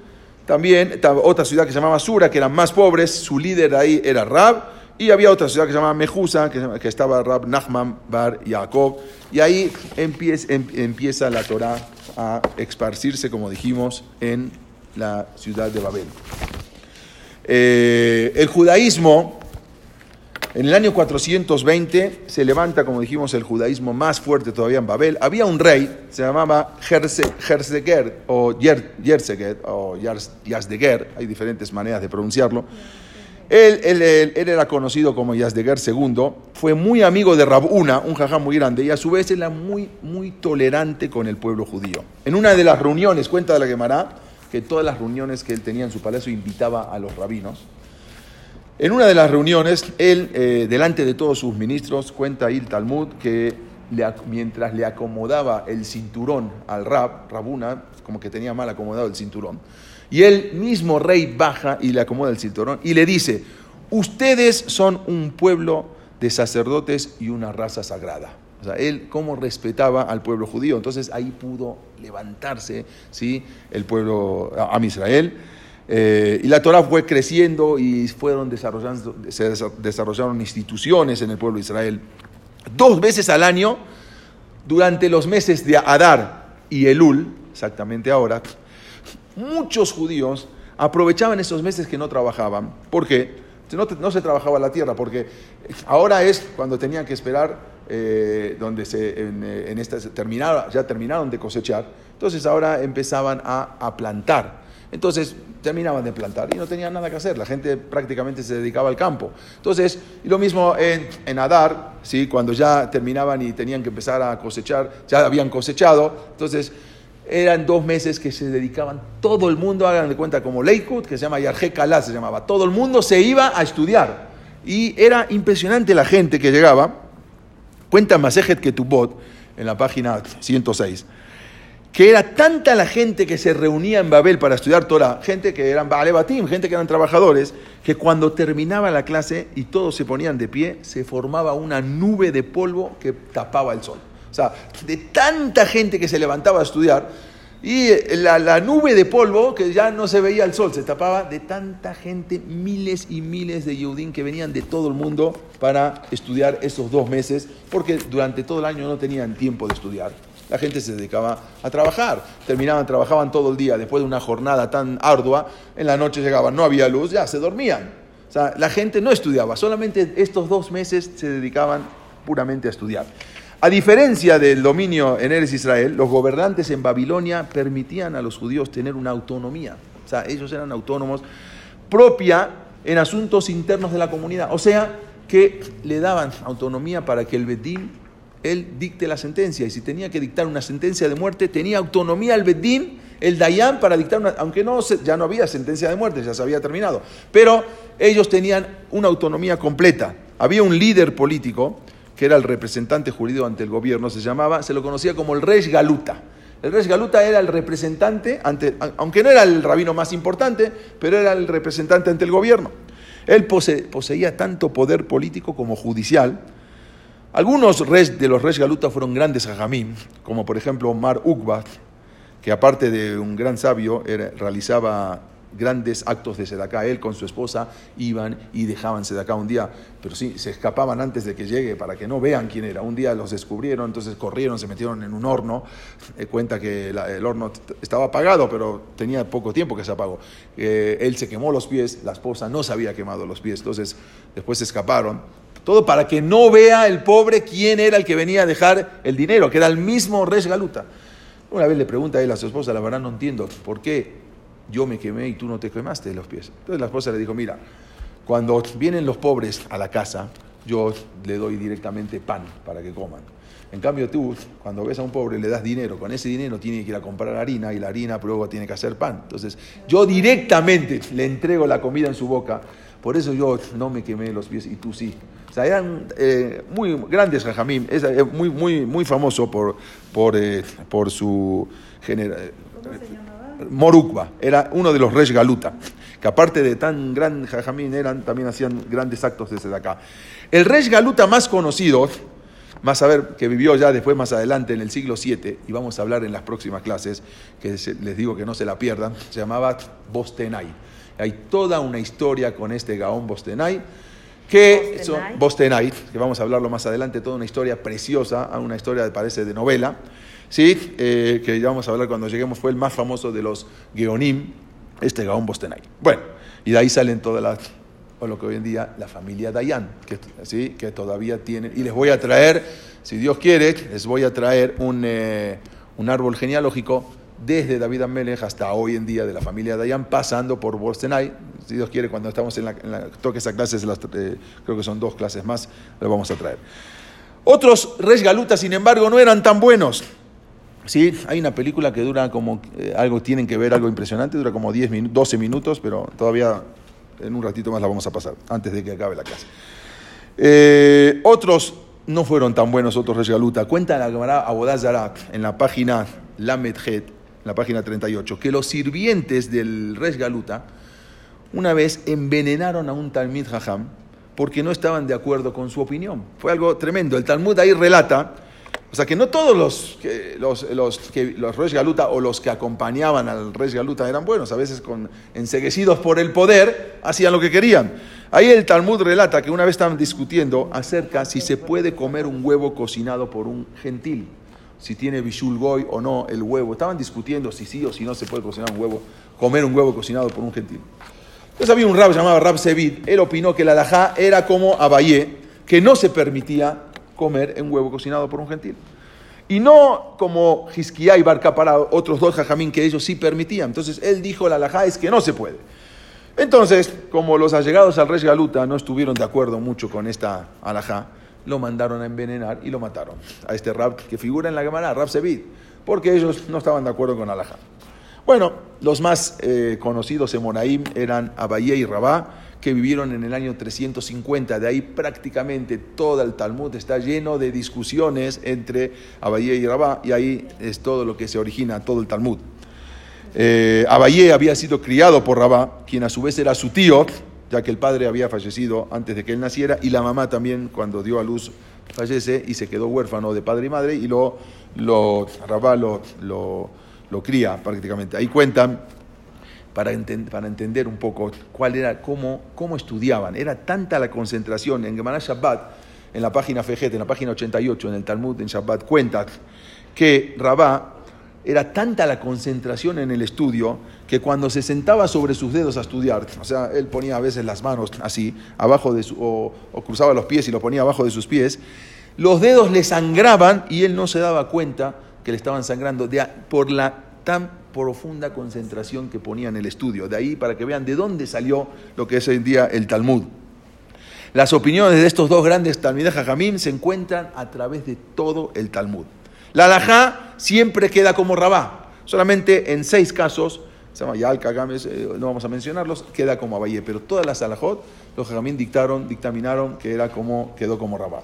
también otra ciudad que se llamaba Sura, que eran más pobres, su líder ahí era Rab, y había otra ciudad que se llamaba Mejusa, que, que estaba Rab Nachman Bar Jacob, y ahí empieza, em- empieza la Torah a esparcirse, como dijimos, en la ciudad de Babel. Eh, el judaísmo, en el año 420, se levanta, como dijimos, el judaísmo más fuerte todavía en Babel. Había un rey, se llamaba Jerse- Jerseger, o Yer- Yerseger, o Yazdeger, hay diferentes maneras de pronunciarlo. Él, era conocido como Yazdeger II, fue muy amigo de Rabuna, un jajá muy grande, y a su vez era muy, muy tolerante con el pueblo judío. En una de las reuniones, cuenta de la Gemara, que todas las reuniones que él tenía en su palacio invitaba a los rabinos. En una de las reuniones, él, eh, delante de todos sus ministros, cuenta ahí el Talmud que mientras le acomodaba el cinturón al Rab, Rabuna, como que tenía mal acomodado el cinturón, y él mismo rey baja y le acomoda el cinturón y le dice, ustedes son un pueblo de sacerdotes y una raza sagrada. O sea, él cómo respetaba al pueblo judío. Entonces ahí pudo levantarse ¿sí? el pueblo Am Israel. Eh, y la Torah fue creciendo y fueron desarrollando, se desa- desarrollaron instituciones en el pueblo de Israel. Dos veces al año, durante los meses de Adar y Elul, exactamente ahora, muchos judíos aprovechaban esos meses que no trabajaban. ¿Por qué? No, se trabajaba la tierra, porque ahora es cuando tenían que esperar, eh, donde se, en, eh, ya terminaron de cosechar, entonces ahora empezaban a, a plantar. Entonces terminaban de plantar y no tenían nada que hacer, la gente prácticamente se dedicaba al campo. Entonces, y lo mismo en, en Adar, ¿sí? cuando ya terminaban y tenían que empezar a cosechar, ya habían cosechado, entonces eran dos meses que se dedicaban todo el mundo, hagan de cuenta como Leikut, que se llama Yarje Kalá, se llamaba. Todo el mundo se iba a estudiar. Y era impresionante la gente que llegaba. Cuenta Masejet Ketubot, en la página 106, que era tanta la gente que se reunía en Babel para estudiar Torah, gente que eran Baalebatim, gente que eran trabajadores, que cuando terminaba la clase y todos se ponían de pie, se formaba una nube de polvo que tapaba el sol. De tanta gente que se levantaba a estudiar, y eh, la, la nube de polvo que ya no se veía el sol, se tapaba de tanta gente, miles y miles de Yehudim que venían de todo el mundo para estudiar esos dos meses, porque durante todo el año no tenían tiempo de estudiar. La gente se dedicaba a trabajar, terminaban, trabajaban todo el día, después de una jornada tan ardua, en la noche llegaban, no había luz, ya se dormían. O sea, la gente no estudiaba, solamente estos dos meses se dedicaban puramente a estudiar. A diferencia del dominio en Eres Israel, los gobernantes en Babilonia permitían a los judíos tener una autonomía. O sea, ellos eran autónomos propia en asuntos internos de la comunidad. O sea, que le daban autonomía para que el Bedín, él dicte la sentencia. Y si tenía que dictar una sentencia de muerte, tenía autonomía el Bedín, el Dayan, para dictar una... Aunque no, ya no había sentencia de muerte, ya se había terminado. Pero ellos tenían una autonomía completa. Había un líder político que era el representante jurídico ante el gobierno, se llamaba, se lo conocía como el Rey Galuta. El Rey Galuta era el representante, ante, aunque no era el rabino más importante, pero era el representante ante el gobierno. Él poseía tanto poder político como judicial. Algunos reyes de los reyes Galuta fueron grandes hajamim, como por ejemplo Omar Ukba, que aparte de un gran sabio, realizaba grandes actos de sedaká. Él con su esposa iban y dejaban sedaká un día, pero sí, se escapaban antes de que llegue para que no vean quién era. Un día los descubrieron, entonces corrieron, se metieron en un horno. Eh, cuenta que el horno estaba apagado, pero tenía poco tiempo que se apagó. Eh, él se quemó los pies, la esposa no se había quemado los pies, entonces después se escaparon. Todo para que no vea el pobre quién era el que venía a dejar el dinero, que era el mismo Resh Galuta. Una vez le pregunta a él a su esposa, la verdad no entiendo, ¿por qué yo me quemé y tú no te quemaste los pies. Entonces la esposa le dijo, mira, cuando vienen los pobres a la casa, yo le doy directamente pan para que coman. En cambio tú, cuando ves a un pobre le das dinero, con ese dinero tiene que ir a comprar harina y la harina luego tiene que hacer pan. Entonces yo directamente le entrego la comida en su boca, por eso yo no me quemé los pies y tú sí. O sea, eran eh, muy grandes Jajamim, es eh, muy, muy, muy famoso por, por, eh, por su Morukba, era uno de los reyes Galuta, que aparte de tan gran jajamín eran, también hacían grandes actos desde acá. El rey Galuta más conocido, más a ver, que vivió ya después más adelante en el siglo VII, y vamos a hablar en las próximas clases, que les digo que no se la pierdan, se llamaba Bostenay. Hay toda una historia con este Gaón Bostenay, que Bostenay, que vamos a hablarlo más adelante, toda una historia preciosa, una historia parece de novela, ¿sí? Eh, que ya vamos a hablar cuando lleguemos, fue el más famoso de los Geonim, este Gaón Bostenay. Bueno, y de ahí salen todas las, o lo que hoy en día, la familia Dayan, que, ¿sí? que todavía tienen, y les voy a traer, si Dios quiere, les voy a traer un, eh, un árbol genealógico desde David Amelech hasta hoy en día de la familia Dayan, pasando por Bostenay. Si Dios quiere, cuando estamos en la, toque esa clase, eh, creo que son dos clases más, lo vamos a traer. Otros Res Galutas, sin embargo, no eran tan buenos. Sí, hay una película que dura como, eh, algo tienen que ver, algo impresionante, dura como 10 12 minutos, pero todavía en un ratito más la vamos a pasar, antes de que acabe la clase. Eh, otros no fueron tan buenos, otros Res Galuta. Cuenta la Gemara Abodazara en la página Lamedhet, en la página 38, que los sirvientes del Res Galuta una vez envenenaron a un Talmid Jajam porque no estaban de acuerdo con su opinión. Fue algo tremendo. El Talmud ahí relata o sea que no todos los, los, los, que, los Reyes Galuta o los que acompañaban al Rey Galuta eran buenos, a veces con, enseguecidos por el poder hacían lo que querían. Ahí el Talmud relata que una vez estaban discutiendo acerca si se puede comer un huevo cocinado por un gentil, si tiene bishul goy o no el huevo. Estaban discutiendo si sí o si no se puede cocinar un huevo, comer un huevo cocinado por un gentil. Entonces había un rab llamado Rab Sevid, él opinó que la dajá era como Abayé, que no se permitía comer en huevo cocinado por un gentil. Y no como Hisquía y Barca para otros dos jajamín que ellos sí permitían. Entonces él dijo, la alajá es que no se puede. Entonces, como los allegados al rey Galuta no estuvieron de acuerdo mucho con esta alajá, lo mandaron a envenenar y lo mataron. A este rab que figura en la Gemara, Rab Sevid, porque ellos no estaban de acuerdo con alajá. Bueno, los más eh, conocidos en Monaim eran Abayé y Rabá, que vivieron en el año 350. De ahí prácticamente todo el Talmud está lleno de discusiones entre Abayé y Rabá, y ahí es todo lo que se origina, todo el Talmud. Eh, Abayé había sido criado por Rabá, quien a su vez era su tío, ya que el padre había fallecido antes de que él naciera, y la mamá también, cuando dio a luz, fallece y se quedó huérfano de padre y madre, y lo, lo Rabá lo, lo, lo cría prácticamente. Ahí cuentan para, para, entender un poco cuál era, cómo, cómo estudiaban. Era tanta la concentración en Gemara Shabbat, en la página Fejet, en la página 88, en el Talmud, en Shabbat, cuenta que Rabá era tanta la concentración en el estudio que cuando se sentaba sobre sus dedos a estudiar, o sea, él ponía a veces las manos así, abajo de su, o, cruzaba los pies y lo ponía abajo de sus pies, los dedos le sangraban y él no se daba cuenta que le estaban sangrando por la tan profunda concentración que ponía en el estudio. De ahí para que vean de dónde salió lo que es hoy en día el Talmud. Las opiniones de estos dos grandes Talmideh Jajamim se encuentran a través de todo el Talmud. La Alajá siempre queda como Rabá. Solamente en seis casos, se llama Yal, Kagames, eh, no vamos a mencionarlos, queda como Abayé. Pero todas las Alajot, los Jajamim dictaron, dictaminaron que era como, quedó como Rabá.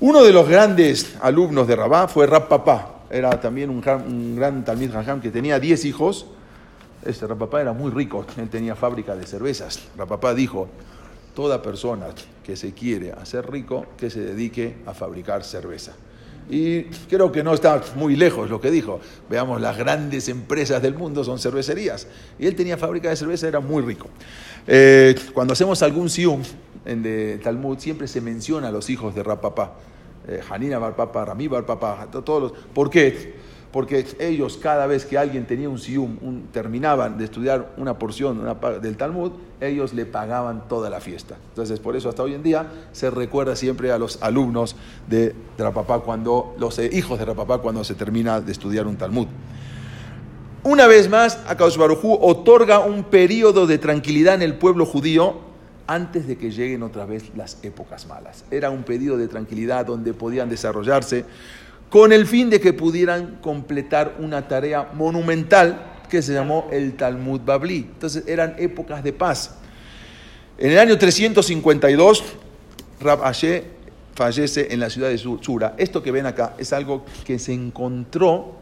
Uno de los grandes alumnos de Rabá fue Rab Papá. Era también un, gran- Talmid Jajam que tenía 10 hijos. Este Rab Papá era muy rico, él tenía fábrica de cervezas. Rab Papá dijo, toda persona que se quiere hacer rico, que se dedique a fabricar cerveza. Y creo que no está muy lejos lo que dijo. Veamos, las grandes empresas del mundo son cervecerías. Y él tenía fábrica de cerveza, era muy rico. Eh, cuando hacemos algún sium en de Talmud, siempre se menciona a los hijos de Rapapá. Eh, Hanina Rami Bar Papa, to- todos los. ¿Por qué? Porque ellos, cada vez que alguien tenía un sium, un- terminaban de estudiar una porción del Talmud, ellos le pagaban toda la fiesta. Entonces, por eso hasta hoy en día se recuerda siempre a los alumnos de, de Rapapá cuando, los eh, hijos de Rapapá cuando se termina de estudiar un Talmud. Una vez más, Akadosh Barujú otorga un periodo de tranquilidad en el pueblo judío antes de que lleguen otra vez las épocas malas. Era un periodo de tranquilidad donde podían desarrollarse con el fin de que pudieran completar una tarea monumental que se llamó el Talmud Babli. Entonces eran épocas de paz. En el año 352, Rab Ashe fallece en la ciudad de Sura. Esto que ven acá es algo que se encontró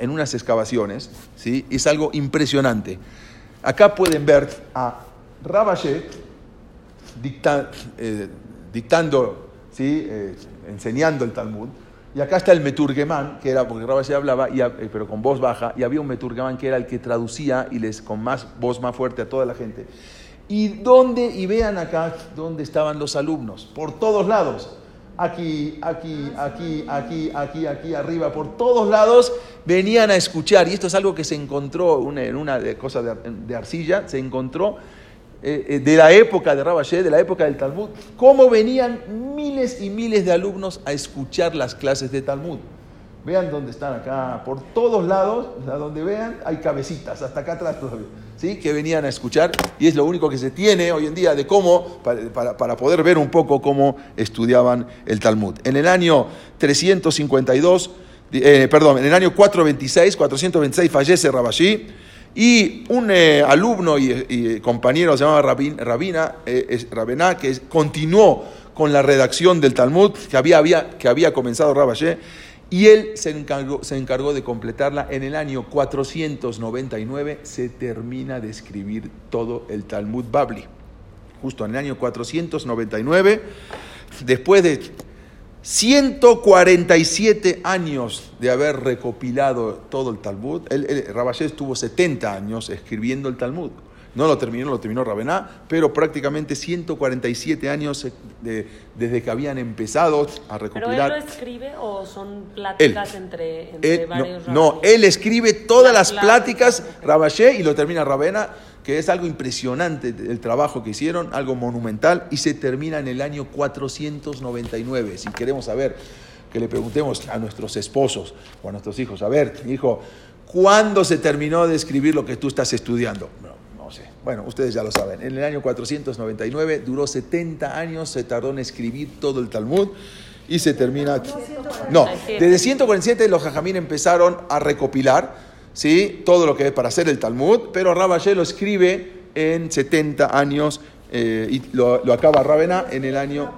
en unas excavaciones, ¿sí? es algo impresionante. Acá pueden ver a Rab Ashe eh, dictando, ¿sí? Eh, enseñando el Talmud. Y acá está el Meturgemán, que era, porque Rabbi hablaba, y, eh, pero con voz baja, y había un Meturgemán que era el que traducía y les con más voz más fuerte a toda la gente. Y dónde, y vean acá dónde estaban los alumnos, por todos lados. Aquí, aquí, aquí, aquí, aquí, aquí, arriba, por todos lados venían a escuchar. Y esto es algo que se encontró en una cosa de, de arcilla, se encontró eh, eh, de la época de Rabashé, de la época del Talmud, cómo venían miles y miles de alumnos a escuchar las clases de Talmud. Vean dónde están acá, por todos lados, a donde vean, hay cabecitas, hasta acá atrás todavía, ¿sí? que venían a escuchar, y es lo único que se tiene hoy en día de cómo, para, para- poder ver un poco cómo estudiaban el Talmud. En el año 352, eh, perdón, en el año 426, 426 fallece Rabashi, y un eh, alumno y, compañero se llamaba Rabin- Rabina, eh, es- Rabená, que continuó con la redacción del Talmud que había, había- que había comenzado Rabashé, y él se encargó, se encargó de completarla. En el año 499 se termina de escribir todo el Talmud Babli. Justo en el año 499, después de 147 años de haber recopilado todo el Talmud. Él, él- Rabashé estuvo 70 años escribiendo el Talmud. No lo terminó, lo terminó Rabená, pero prácticamente 147 años eh, de- desde que habían empezado a ¿Pero él recopilar. lo escribe o son pláticas entre, entre Él- varios no, no, él escribe todas Las las pláticas, pláticas. Rabashé, y lo termina Rabena, que es algo impresionante el trabajo que hicieron, algo monumental, y se termina en el año 499. Si queremos saber, que le preguntemos a nuestros esposos o a nuestros hijos, a ver, hijo, ¿cuándo se terminó de escribir lo que tú estás estudiando? No, Bueno, ustedes ya lo saben. En el año 499 duró 70 años, se tardó en escribir todo el Talmud y se termina. No, desde 147 los jajamín empezaron a recopilar ¿sí? todo lo que es para hacer el Talmud, pero Rabashé lo escribe en 70 años eh, y lo, lo acaba Rabená en el año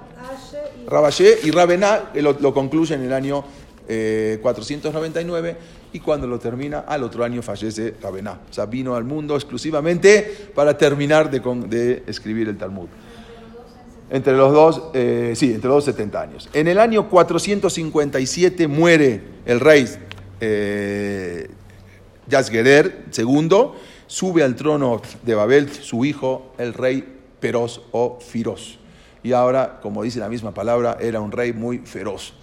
Rabashé y Rabená lo, lo concluye en el año eh, 499 y cuando lo termina al otro año fallece Rabená. O sea, vino al mundo exclusivamente para terminar de, escribir el Talmud. Entre los dos, eh, sí, entre los dos 70 años. En el año 457 muere el rey eh, Yazgerer II, sube al trono de Babel su hijo, el rey Peroz o Firoz. Y ahora, como dice la misma palabra, era un rey muy feroz.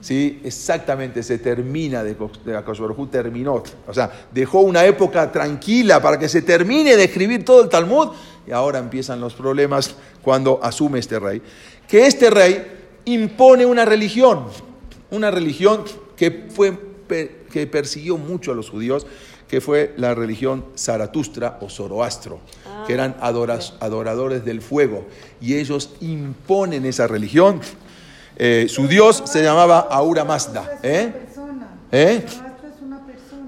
¿Sí? Exactamente, se termina de, de terminó. O sea, dejó una época tranquila para que se termine de escribir todo el Talmud y ahora empiezan los problemas cuando asume este rey. Que este rey impone una religión, una religión que, fue, que persiguió mucho a los judíos, que fue la religión Zaratustra o Zoroastro, que eran adoradores del fuego. Y ellos imponen esa religión. Eh, su dios se llamaba Aura Mazda. ¿Eh? ¿Eh?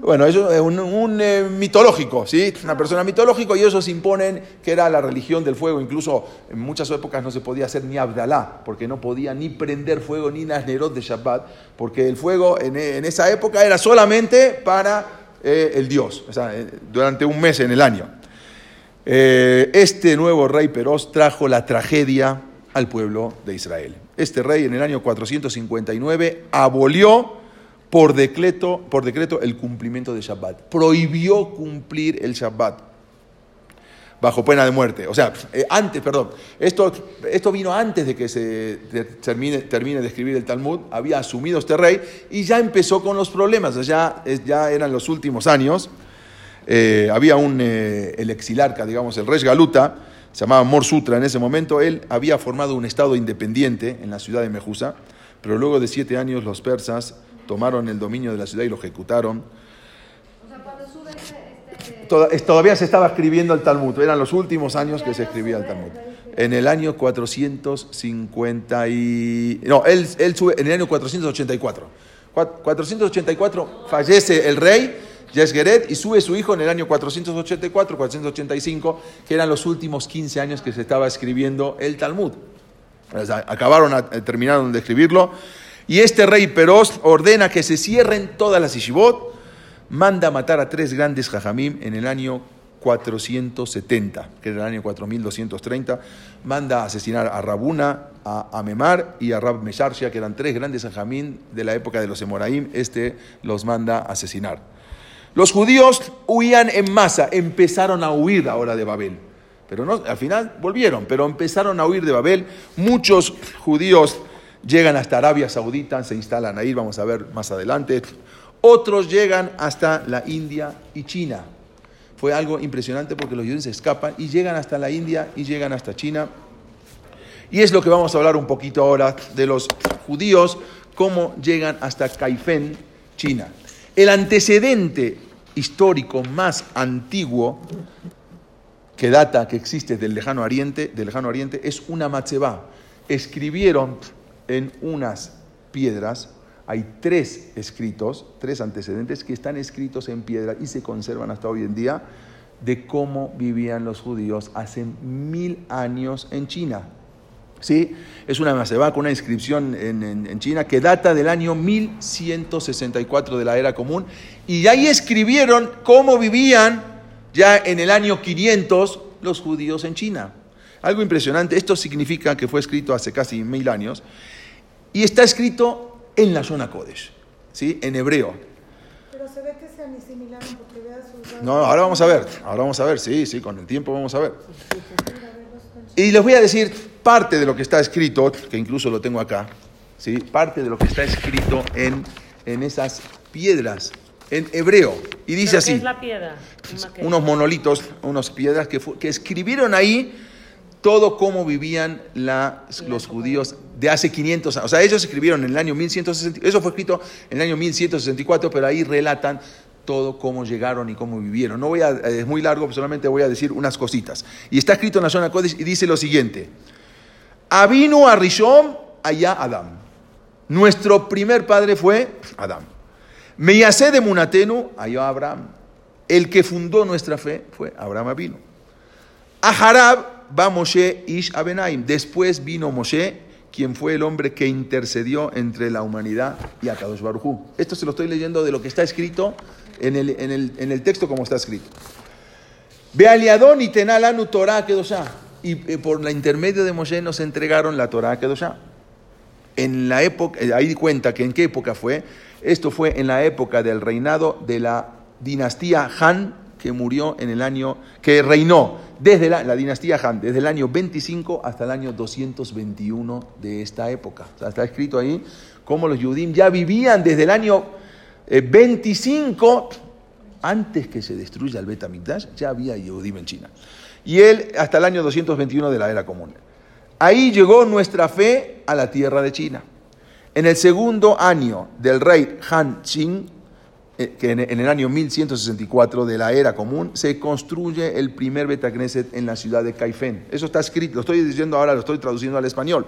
Bueno, eso es un, eh, mitológico, ¿sí? Una persona mitológico y ellos imponen que era la religión del fuego. Incluso en muchas épocas no se podía hacer ni Abdalá, porque no podía ni prender fuego ni Nasnerot de Shabbat, porque el fuego en, esa época era solamente para eh, el Dios, o sea, durante un mes en el año. este nuevo rey Peros trajo la tragedia al pueblo de Israel. Este rey en el año 459 abolió por decreto, por decreto el cumplimiento de Shabbat. Prohibió cumplir el Shabbat bajo pena de muerte. O sea, eh, antes, perdón, esto, esto vino antes de que se termine, termine, de escribir el Talmud, había asumido este rey y ya empezó con los problemas, ya, ya eran los últimos años. Eh, había un, eh, el exilarca, digamos, el rey Galuta, se llamaba Mor Sutra en ese momento, él había formado un estado independiente en la ciudad de Mejusa, pero luego de siete años los persas tomaron el dominio de la ciudad y lo ejecutaron. Todavía se estaba escribiendo el Talmud, eran los últimos años que se escribía el Talmud. En el año 450 y... No, él, él sube en el año 484. 484 fallece el rey Yesgeret y sube su hijo en el año 484, 485, que eran los últimos 15 años que se estaba escribiendo el Talmud. acabaron, terminaron de escribirlo y este rey Peroz ordena que se cierren todas las yeshivot, manda matar a tres grandes jajamim en el año 470, que era el año 4230, manda asesinar a Rabuna, a Amemar y a Rab Mesharsha, que eran tres grandes jajamim de la época de los Emoraim, este los manda asesinar. Los judíos huían en masa, empezaron a huir ahora de Babel. Pero no, al final volvieron, pero empezaron a huir de Babel. Muchos judíos llegan hasta Arabia Saudita, se instalan ahí, vamos a ver más adelante. Otros llegan hasta la India y China. Fue algo impresionante porque los judíos se escapan y llegan hasta la India y llegan hasta China. Y es lo que vamos a hablar un poquito ahora de los judíos, cómo llegan hasta Caifén, China. El antecedente histórico más antiguo que data, que existe del lejano oriente, del lejano oriente es una matzebá. Escribieron en unas piedras. Hay tres escritos, tres antecedentes que están escritos en piedra y se conservan hasta hoy en día de cómo vivían los judíos hace mil años en China. ¿Sí? Es una con una inscripción en, en, China que data del año 1164 de la era común y ahí escribieron cómo vivían ya en el año 500 los judíos en China. Algo impresionante, esto significa que fue escrito hace casi mil años y está escrito en la zona Kodesh, ¿sí? en hebreo. Pero se ve que se asimilaron porque vea sus... No, ahora vamos a ver, ahora vamos a ver, sí, sí, con el tiempo vamos a ver. Y les voy a decir parte de lo que está escrito, que incluso lo tengo acá, ¿sí? parte de lo que está escrito en, en esas piedras, en hebreo. Y dice así, qué es la piedra? unos monolitos, unas piedras que, que escribieron ahí todo cómo vivían los judíos de hace 500 años. O sea, ellos escribieron en el año 1164, eso fue escrito en el año 1164, pero ahí relatan todo cómo llegaron y cómo vivieron. No voy a, es muy largo, solamente voy a decir unas cositas. Y está escrito en la zona Kodesh y dice lo siguiente: Avino a Rishon, allá Adam. Nuestro primer padre fue Adam. Meyasé de Munatenu, allá Abraham. El que fundó nuestra fe fue Abraham Avino. Aharab va Moshe Ish Abenaim. Después vino Moshe, quien fue el hombre que intercedió entre la humanidad y Akadosh Barujú. Esto se lo estoy leyendo de lo que está escrito en el, en el, texto como está escrito. Bealiadón y Tenalanu Torah Kedoshá. Y eh, por la intermedio de Moshe nos entregaron la Torah Kedoshá. En la época, eh, ahí cuenta que en qué época fue. Esto fue en la época del reinado de la dinastía Han que murió en el año, que reinó desde la, dinastía Han, desde el año 25 hasta el año 221 de esta época. está escrito ahí cómo los Yudim ya vivían desde el año 25, eh, antes que se destruya el Betamigdash, ya había Yudim en China. Y él hasta el año 221 de la era común. Ahí llegó nuestra fe a la tierra de China. En el segundo año del rey Han Qing, eh, que en el año 1164 de la era común, se construye el primer Betagneset en la ciudad de Caifén. Eso está escrito, lo estoy diciendo ahora, lo estoy traduciendo al español.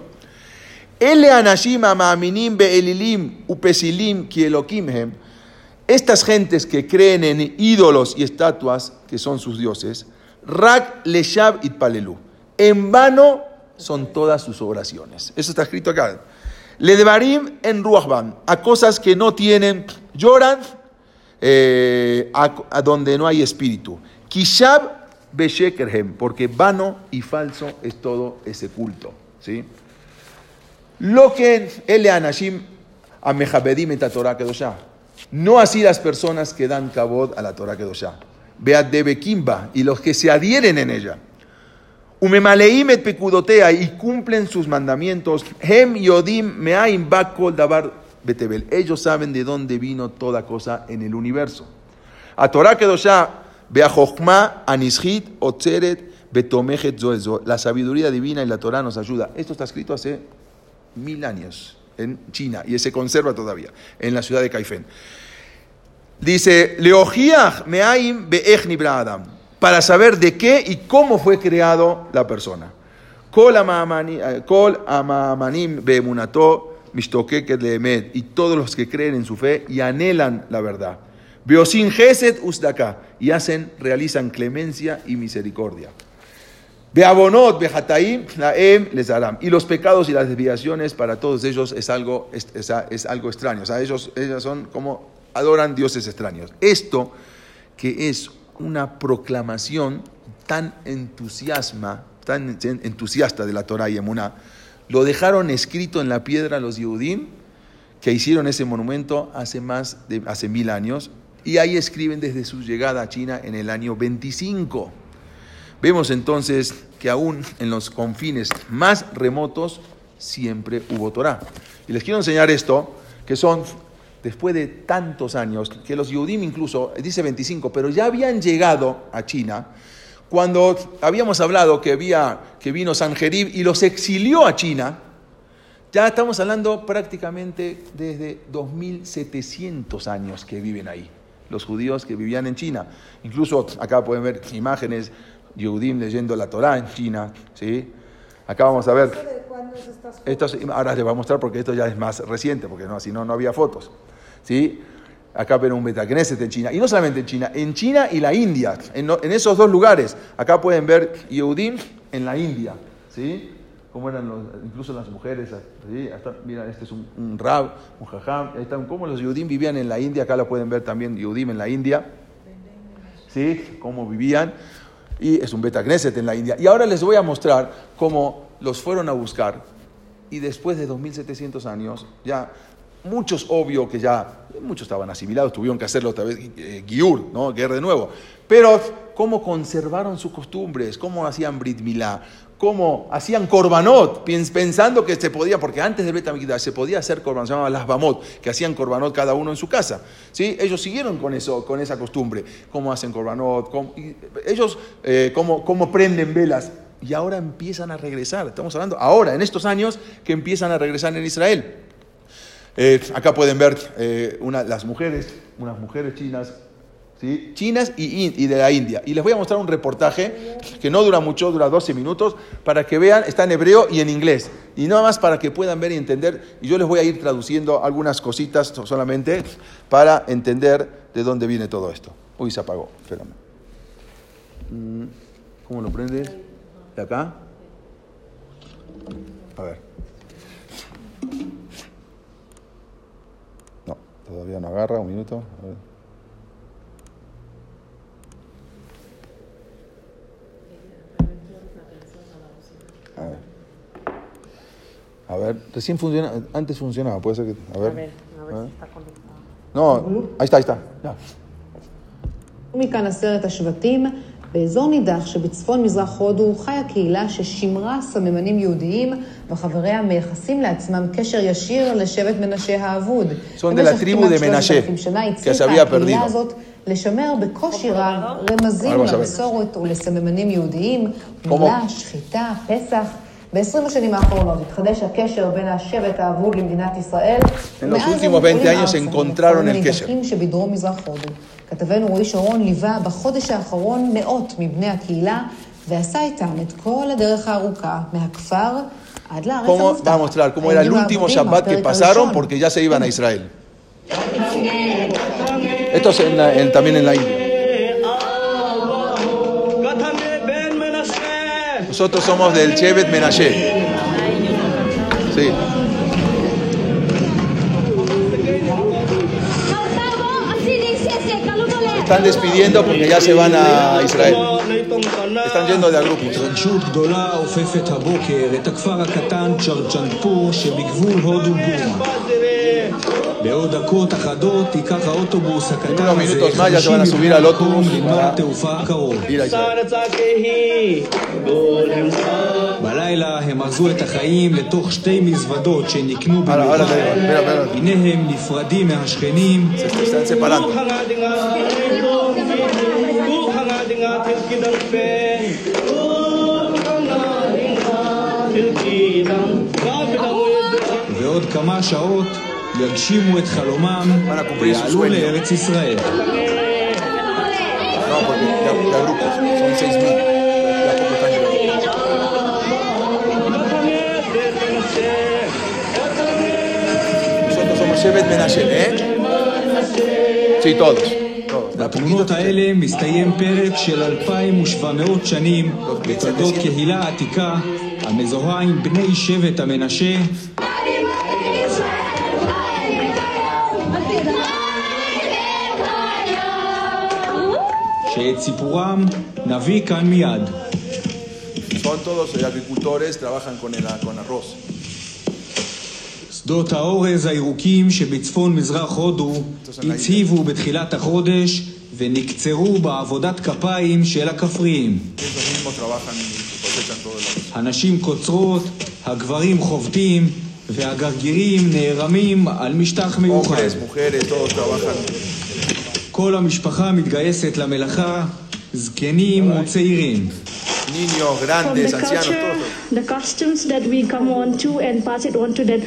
Estas gentes que creen en ídolos y estatuas que son sus dioses, rak leshav itpalelu. En vano son todas sus oraciones. Eso está escrito acá. Le devarim en ruachban, a cosas que no tienen, lloran eh, a, donde no hay espíritu. Kishab beshekerhem, porque vano y falso es todo ese culto. ¿sí? Lo que ele anashim amejabedim et Torah kedoshah. No así las personas que dan kabod a la Torah kedoshah. Beat kimba y los que se adhieren en ella. Umemaleim et pekudotea y cumplen sus mandamientos. Hem yodim meaim bakol davar betebel. Ellos saben de dónde vino toda cosa en el universo. A Torah kedoshah beajochma anishit otzeret betomechet zoezo. La sabiduría divina y la Torah nos ayuda. Esto está escrito hace mil años en China y se conserva todavía en la ciudad de Caifén. Dice, Leojiach meaim be'ech nibra Adam, para saber de qué y cómo fue creado la persona. Kol eh, amamanim be'emunato mishtokeket leemet, y todos los que creen en su fe y anhelan la verdad. Beosin geset usdaka, y hacen, realizan clemencia y misericordia. Beabonot, Bejataim, Laem, les harán. Y los pecados y las desviaciones para todos ellos es algo, es, es- es algo extraño. O sea, ellos, ellos son como adoran dioses extraños. Esto que es una proclamación tan entusiasma, tan entusiasta de la Torah y Emuná, lo dejaron escrito en la piedra los Yehudim que hicieron ese monumento hace más de hace mil años y ahí escriben desde su llegada a China en el año 25. Vemos entonces que aún en los confines más remotos siempre hubo Torah. Y les quiero enseñar esto, que son después de tantos años, que los Yehudim incluso, dice 25, pero ya habían llegado a China cuando habíamos hablado que, había, que vino Sanjerib y los exilió a China. Ya estamos hablando prácticamente desde 2700 años que viven ahí, los judíos que vivían en China. Incluso acá pueden ver imágenes, Yehudim leyendo la Torah en China, ¿sí? Acá vamos a ver. ¿De cuándo es estas Esto es- ahora les voy a mostrar porque esto ya es más reciente, porque no, si no, no había fotos. ¿Sí? Acá ven un Betacneset en China. Y no solamente en China, en China y la India. En, esos dos lugares. Acá pueden ver Yehudim en la India. ¿sí? Cómo eran incluso las mujeres. ¿sí? Hasta- mira, este es un, Rab, un Jajam. Ahí están cómo los Yehudim vivían en la India. Acá lo pueden ver también Yehudim en la India. ¿sí? Cómo vivían. Y es un Betagneset en la India. Y ahora les voy a mostrar cómo los fueron a buscar. Y después de 2700 años, ya muchos, obvio que ya, muchos estaban asimilados, tuvieron que hacerlo otra vez, eh, ¿no? Guerra de nuevo. Pero cómo conservaron sus costumbres, cómo hacían Brit Milá, cómo hacían Korbanot, pens- pensando que se podía, porque antes del Bet HaMikdash se podía hacer Korbanot, se llamaba las Bamot, que hacían Korbanot cada uno en su casa. ¿sí? Ellos siguieron con, eso, con esa costumbre, cómo hacen y ellos eh, cómo, cómo prenden velas. Y ahora empiezan a regresar, estamos hablando ahora, en estos años, que empiezan a regresar en Israel. Eh, acá pueden ver eh, una- las mujeres, unas mujeres chinas, ¿sí? chinas y, y de la India. Y les voy a mostrar un reportaje que no dura mucho, dura 12 minutos, para que vean, está en hebreo y en inglés. Y nada más para que puedan ver y entender. Y yo les voy a ir traduciendo algunas cositas solamente para entender de dónde viene todo esto. Uy, se apagó, espérame. Mm, ¿Cómo lo prendes? ¿De acá? A ver. Todavía no agarra, un minuto. A ver. Recién funciona, antes funcionaba, puede ser que. A ver, a ver, si ah. está conectado. No, ahí está, ahí está. Ya. באזור נידח שבצפון מזרח הודו חיה קהילה ששימרה סממנים יהודיים וחבריה מייחסים לעצמם קשר ישיר לשבט מנשה האבוד. במשך כמעט de Menashe, 3,000 שנה הצליחה הקהילה perdido. הזאת לשמר בקושי רב רמזים Vamos a ver. למסורת ולסממנים יהודיים, מילה, שחיטה, פסח. ב-20 השנים האחרונות התחדש הקשר בין השבט האבוד למדינת ישראל. En los ומאז últimos הם 20 עולים años ארצה encontraron מכפרים el קשר. נידחים שבדרום מזרח הודו. כתבנו רועי שרון ליווה בחודש האחרון מאות מבני הקהילה, ועשה איתם את כל הדרך הארוכה מהכפר עד לארץ Cómo, המובטחת. va a mostrar cómo era el היינו último העבודים Shabbat que מהפרק pasaron הראשון. porque ya se iban a *laughs* Israel. Esto es en la- en- también en la India. Nosotros somos del Shevet Menashe. Sí. Se están despidiendo porque ya se van a Israel. Están yendo de a grupos. התרגשות גדולה עופפת הבוקר את הכפר הקטן צ'רג'נפור שבגבול הודו בורמה. בעוד דקות אחדות ייקח האוטובוס הקטן הזה 50 מקום לנמל התעופה הקרוב. בלילה הם ארזו את החיים לתוך שתי מזוודות שנקנו במיוחד. הנה הם נפרדים מהשכנים. ועוד כמה שעות יגשימו את חלומם ויעלו לארץ ישראל. שבט בתמונות האלה מסתיים פרק של 2,700 שנים בתולדות קהילה עתיקה המזוהה עם בני שבט המנשה שאת סיפורם נביא כאן מיד. Son todos eh, agricultores, trabajan con, el, con arroz. שדות האורז הירוקים שבצפון מזרח הודו הצהיבו בתחילת החודש ונקצרו בעבודת כפיים של הכפריים. הנשים קוצרות, הגברים חובטים והגרגירים נערמים על משטח מיוחד. כל המשפחה מתגייסת למלאכה, זקנים וצעירים. Niños, From grandes, the ancianos, culture, todos. the customs that we come on to and pass it on to that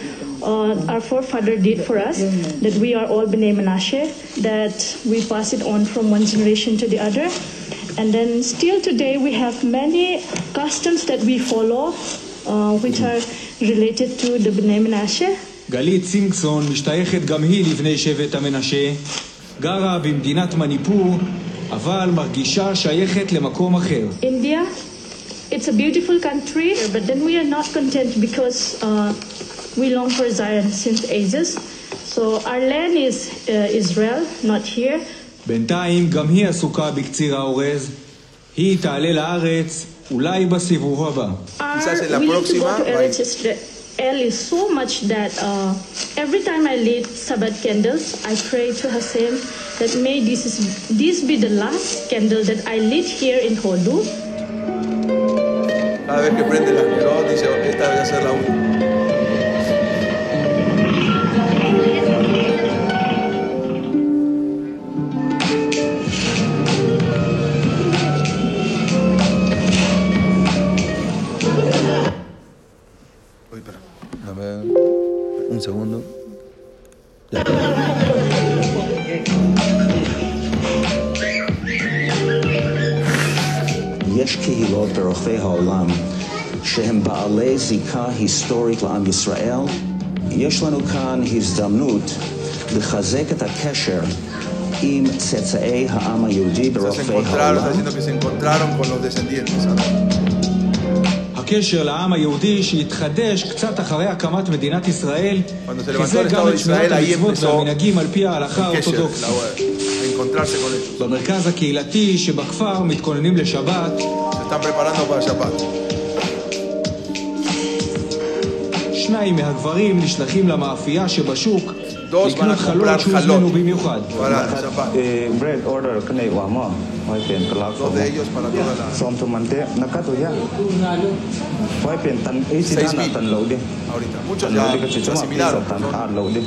uh, our forefather did for us, that we are all B'nai Menashe, that we pass it on from one generation to the other. And then still today we have many customs that we follow, uh, which are related to the B'nai Menashe. גלית סינגסון משתייכת גם היא לבני שבט המנשה, גרה במדינת מניפור, אבל מרגישה שייכת למקום אחר. India, it's a beautiful country, but then we are not content because uh, we long for Zion since ages. So our land is uh, Israel, not here. בינתיים גם היא עסוקה בקציר האורז. היא תעלה לארץ אולי בסיבוב הבא. Our Quizás en la próxima is so much that uh, every time I lit Sabbath candles, I pray to Hashem that may this, is, this be the last candle that I lit here in Hodu. Cada vez que prende dice, esta debe ser la última. Segundo. Ya. יש קהילות ברחבי העולם שהם בעלי זיקה היסטורית לעם ישראל. יש לנו כאן הזדמנות לחזק את הקשר עם צאצאי העם היהודי ברחבי העולם. הקשר לעם היהודי שהתחדש קצת אחרי הקמת מדינת ישראל, חיזק גם את שמירת המצוות והמנהגים על פי ההלכה האורתודוקסית. במרכז הקהילתי שבכפר מתכוננים לשבת. שניים מהגברים נשלחים למאפייה שבשוק לקנות חלות שהוזמנו במיוחד. Voy a pelak de ellos para toda la... Som tu mante, nakato ya. Voy a pentan, eh, si dan atan lo de. Ahorita, muchos ya se asimilaron. Tan a lo de.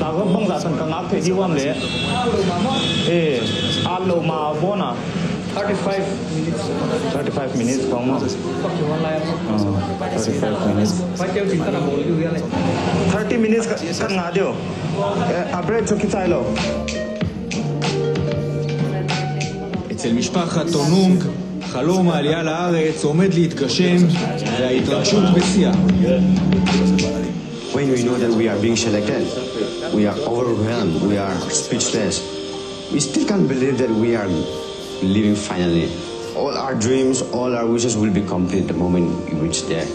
Tago bang la tan kangak pe jiwam le. Eh, a lo ma bona. 35 minutes. 35 minutes from now. 35 minutes. 30 minutes kan ngade yo. Abre chokita ilo. אצל משפחת טונונג חלום העלייה לארץ עומד להתגשם וההתרגשות בשיאה. When we know that we are being selected, we are overwhelmed, we are speechless. We still can't believe that we are living finally. All our dreams, all our wishes will be complete the moment we reach there.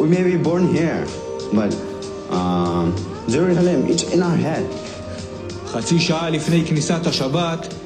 We may be born here, but um, Jerusalem, it's in our head. חצי שעה לפני כניסת השבת הם מתכוננים להדלקת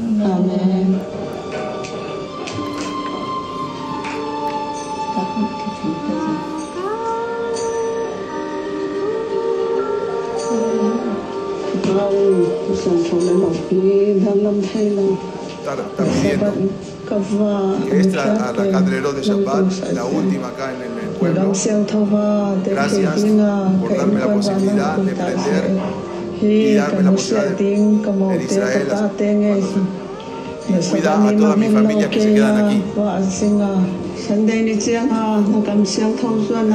Amén. Está, está esta a la de Shabbat, la última acá en el pueblo. Gracias por darme la posibilidad de prender y darme la posibilidad de en Israel y cuida a toda mi familia que se quedan aquí.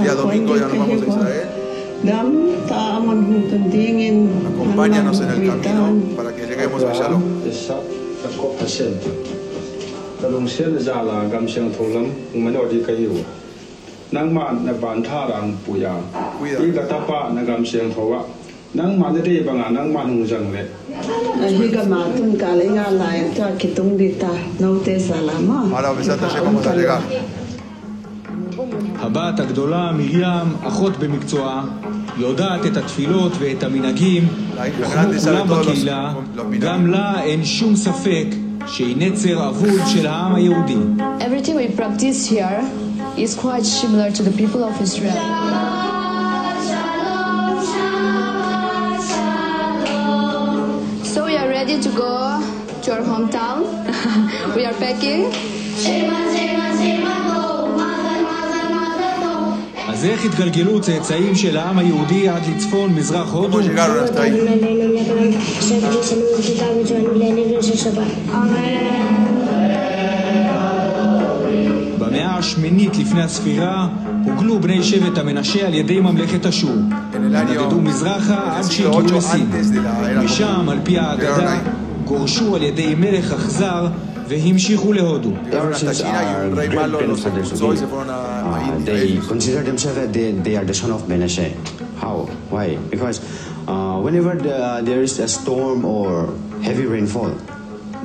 Día domingo ya nos vamos a Israel. Acompáñanos en el camino para que lleguemos a Shalom. Kalung sian za la gam siang tholam umano di kayu nang ma na ban tha rang puya i ka ta pa na gam siang thowa nang ma de de banga nang ma hung jang le Higa matun kalinga lai ta kitung dita naute salama. Ahora, besate, ya vamos a llegar. הבת הגדולה, מרים, אחות במקצועה, יודעת את התפילות ואת המנהגים, וכמו כולם בקהילה, גם לה אין שום ספק שהיא נצר אבוד של העם היהודי. Everything we practice here is quite similar to the people of Israel. Ready to go to our hometown. *laughs* we are packing. אז איך התגלגלו צאצאים של העם היהודי עד לצפון מזרח הודו? השמינית לפני הספירה הוגלו בני שבט המנשה על ידי ממלכת אשור. נדדו מזרחה עד שהגיעו לסין. משם, על פי האגדה, גורשו על ידי מלך אכזר והמשיכו להודו. Uh, are the uh, whenever the, there is a storm or heavy rainfall,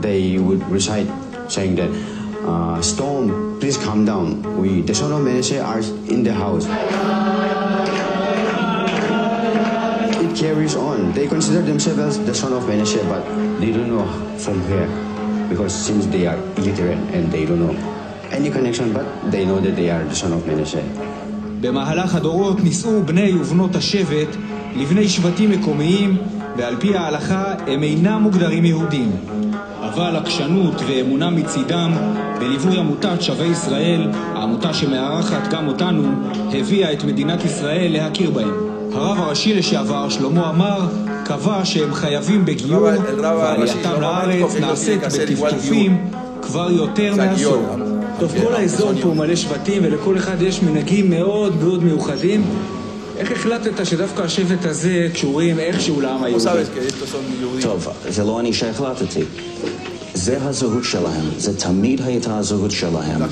they would recite saying that, uh, Storm, please calm down. We, the son of are in the house. It carries on. They consider themselves as the son of Menashe, but they don't know from where. Because since they are illiterate and they don't know any connection, but they know that they are the son of Menashe. במהלך הדורות נישאו בני ובנות השבט לבני שבטים מקומיים, ועל פי ההלכה הם אינם מוגדרים יהודים. אבל עקשנות ואמונה מצידם, בליווי עמותת שבי ישראל, העמותה שמארחת גם אותנו, הביאה את מדינת ישראל להכיר בהם. הרב הראשי לשעבר, שלמה עמר, קבע שהם חייבים בגיור, ועלייתם לארץ נעשית בטפטופים כבר יותר מעשור. טוב, כל האזור פה מלא שבטים ולכל אחד יש מנהגים מאוד מאוד מיוחדים. איך החלטת שדווקא השבט הזה קשורים איכשהו לעם היהודי? טוב, זה לא אני שהחלטתי. זה הזהות שלהם, זה תמיד הייתה הזהות שלהם.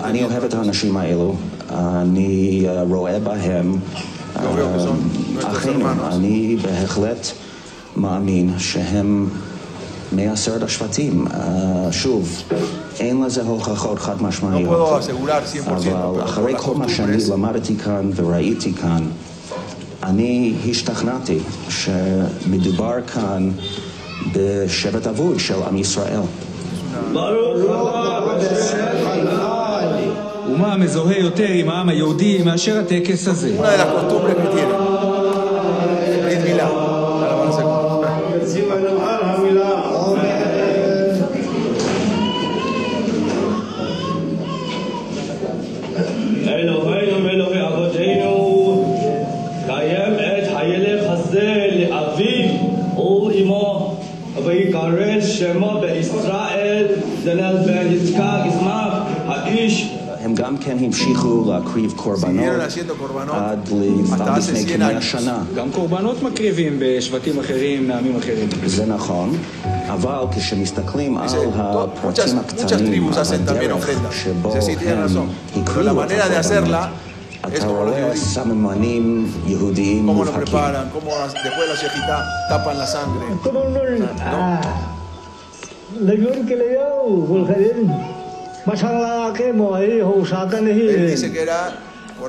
אני אוהב את האנשים האלו, אני אה, רואה בהם אה, אחינו, אני בהחלט מאמין שהם מעשרת השבטים. אה, שוב, אין לזה הוכחות חד משמעיות, asegurar 100%, אבל אחרי כל מה שאני למדתי כאן וראיתי כאן, אני השתכנעתי שמדובר כאן בשבט אבוד של עם ישראל. ומה מזוהה יותר עם העם היהודי מאשר הטקס הזה? גם כן המשיכו להקריב קורבנות עד לפני כמאה שנה. גם קורבנות מקריבים בשבטים אחרים, מעמים אחרים. זה נכון, אבל כשמסתכלים על הפרטים הקטנים, על הדרך שבו הם הקריבו את הקורבנות, אתה רואה סממנים יהודיים מובהקים. Volcarín. Masala que moai, Hosakan Él dice que era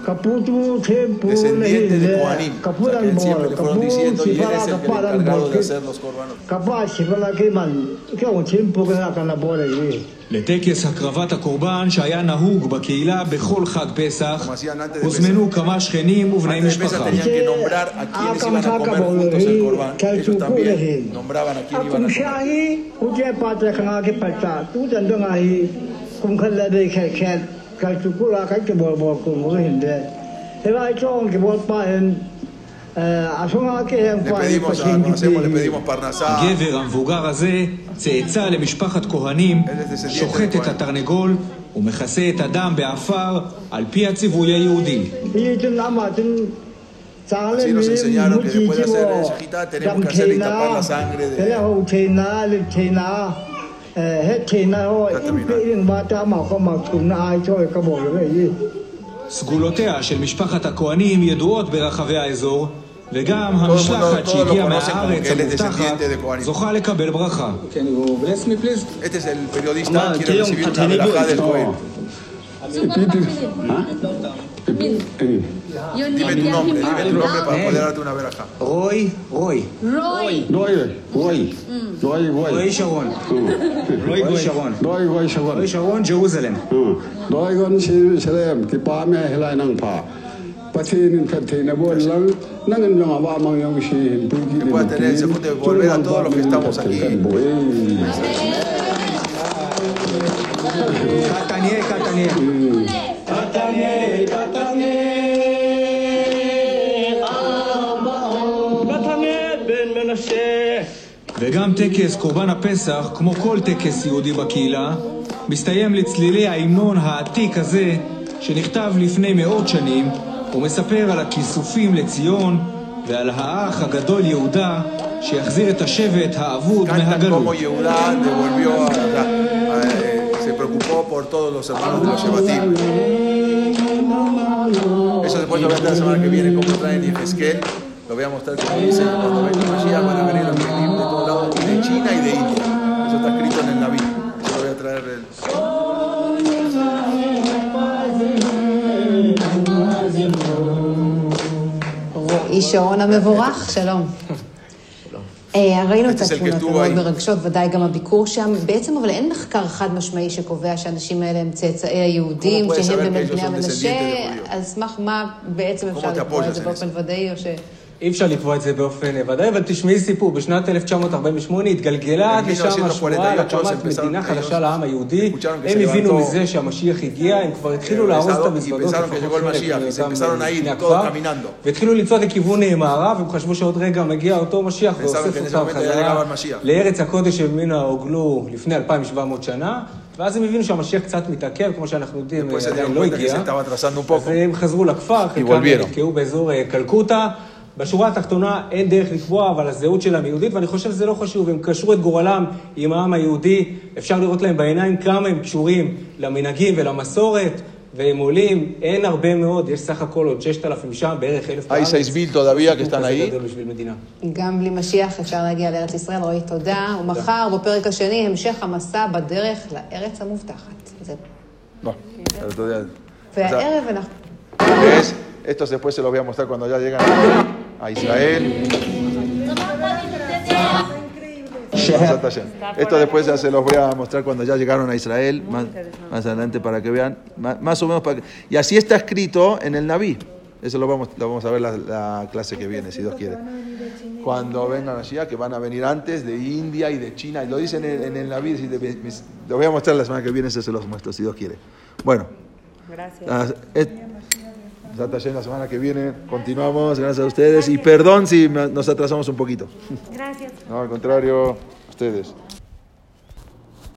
Kaputu, Tempu, descendiente de Kohanim. O sea, que Kapuran él siempre le fueron diciendo y él es el que el Kapuran encargado de Bol, hacer los corbanos. Kapa, Shivana Kiman, Kyo Tempu, Kana Bore. לטקס הקרבת הקורבן שהיה נהוג בקהילה בכל חג פסח, Como hacían antes de הוזמנו כמה שכנים ובני Antes de Pesach משפחה. tenían que nombrar a quienes iban a comer juntos el kumkalladığı kerken kaçtı kula kaçtı bol bol kumuru hindi. Hela chong ki bol paen Le pedimos parnasá. הגבר המבוגר הזה, צאצא למשפחת כהנים, שוחט את התרנגול ומכסה את הדם בעפר על פי הציווי היהודי. Así nos enseñaron que después de hacer el tenemos que hacer y tapar la sangre de... 해키나오 임페인 바타마코 막춤나이초에 까보르이 סגולותיה של משפחת הכהנים ידועות ברחבי האזור, וגם המשלחת שהגיעה מהארץ המובטחת זוכה לקבל ברכה. כן, Dime tu nombre, dime tu nombre para poder darte una veraja. Roy, Roy. Roy. Roy, Roy. Roy, Roy. Roy Sharon. Roy Sharon. Roy, Roy Sharon. Roy Sharon, Jerusalem. Roy, Roy Jerusalem. Que pa me helai nang pa. Patín, patín, abuel, lang. Nang en nang awa mang si hin. Que pueda tener, se puede volver a todos los que estamos aquí. Catanier, Catanier. Catanier. וגם טקס קורבן הפסח, כמו כל טקס יהודי בקהילה, מסתיים לצלילי ההמנון העתיק הזה, שנכתב לפני מאות שנים, ומספר על הכיסופים לציון ועל האח הגדול יהודה, שיחזיר את השבט האבוד מהגלות. como Yehudá devolvió a, a- a- eh, se preocupó por todos los hermanos de los Shebatim. Eso después lo voy a traer la semana que viene, como traen Yehezkel. Lo voy a mostrar como dice, cuando venga Mashiach van a venir los De lados, y de China y de India. Eso está escrito en el Naví. Eso lo voy a traer el... רועי שרון המבורך, שלום. אה, ראינו את התמונות המאוד. מרגשות, ודאי גם הביקור שם. בעצם, אבל אין מחקר חד משמעי שקובע שהאנשים האלה הם צאצאי היהודים, שהם באמת בני המנשה, על סמך מה בעצם אפשר לקבוע את זה באופן ודאי, או ש... אי אפשר לקבוע את זה באופן ודאי, אבל תשמעי סיפור, בשנת 1948 התגלגלה עד לשם 1948 השמועה על הקמת empezaron מדינה חדשה לעם היהודי. הם הבינו מזה שהמשיח הגיע, הם כבר התחילו לארוז את y המזוודות. והתחילו לצעוד לכיוון מערב, הם חשבו שעוד רגע מגיע אותו משיח ואוסף אותם חזרה. לארץ הקודש שממנה הוגלו לפני 2,700 שנה, ואז הם הבינו שהמשיח קצת מתעכב, כמו שאנחנו יודעים, se עדיין לא הגיע. אז הם חזרו לכפר, חלקם. נתקעו באזור אה, קלקוטה. בשורה התחתונה אין דרך לקבוע, אבל הזהות שלהם יהודית, ואני חושב שזה לא חשוב, הם קשרו את גורלם עם העם היהודי, אפשר לראות להם בעיניים כמה הם קשורים למנהגים ולמסורת, והם עולים, אין הרבה מאוד, יש סך הכל עוד 6,000 שם, בערך 1,000 Hay 6.000 todavía que están כזה ahí. גדול בשביל מדינה. גם בלי משיח אפשר להגיע לארץ ישראל. רועי, תודה. ומחר, בפרק השני, המשך המסע בדרך לארץ המובטחת. זה- No, el otro día- והערב אנחנו... ¿Ves? Estos después se los voy a mostrar cuando ya llegan a Israel. Esto después ya se los voy a mostrar cuando ya llegaron a Israel, más, más adelante para que vean, más, más o menos para que- Y así está escrito en el Naví. Eso lo vamos, lo vamos a ver la, la clase que viene, si Dios quiere. Cuando vengan allí, que van a venir antes de India y de China. Y lo dicen en, en el Naví, lo voy a mostrar la semana que viene, eso se los muestro, si Dios quiere. Bueno. Gracias. Ah, es- la semana que viene continuamos, gracias a ustedes. Y perdón si nos atrasamos un poquito. Gracias. No, al contrario, ustedes.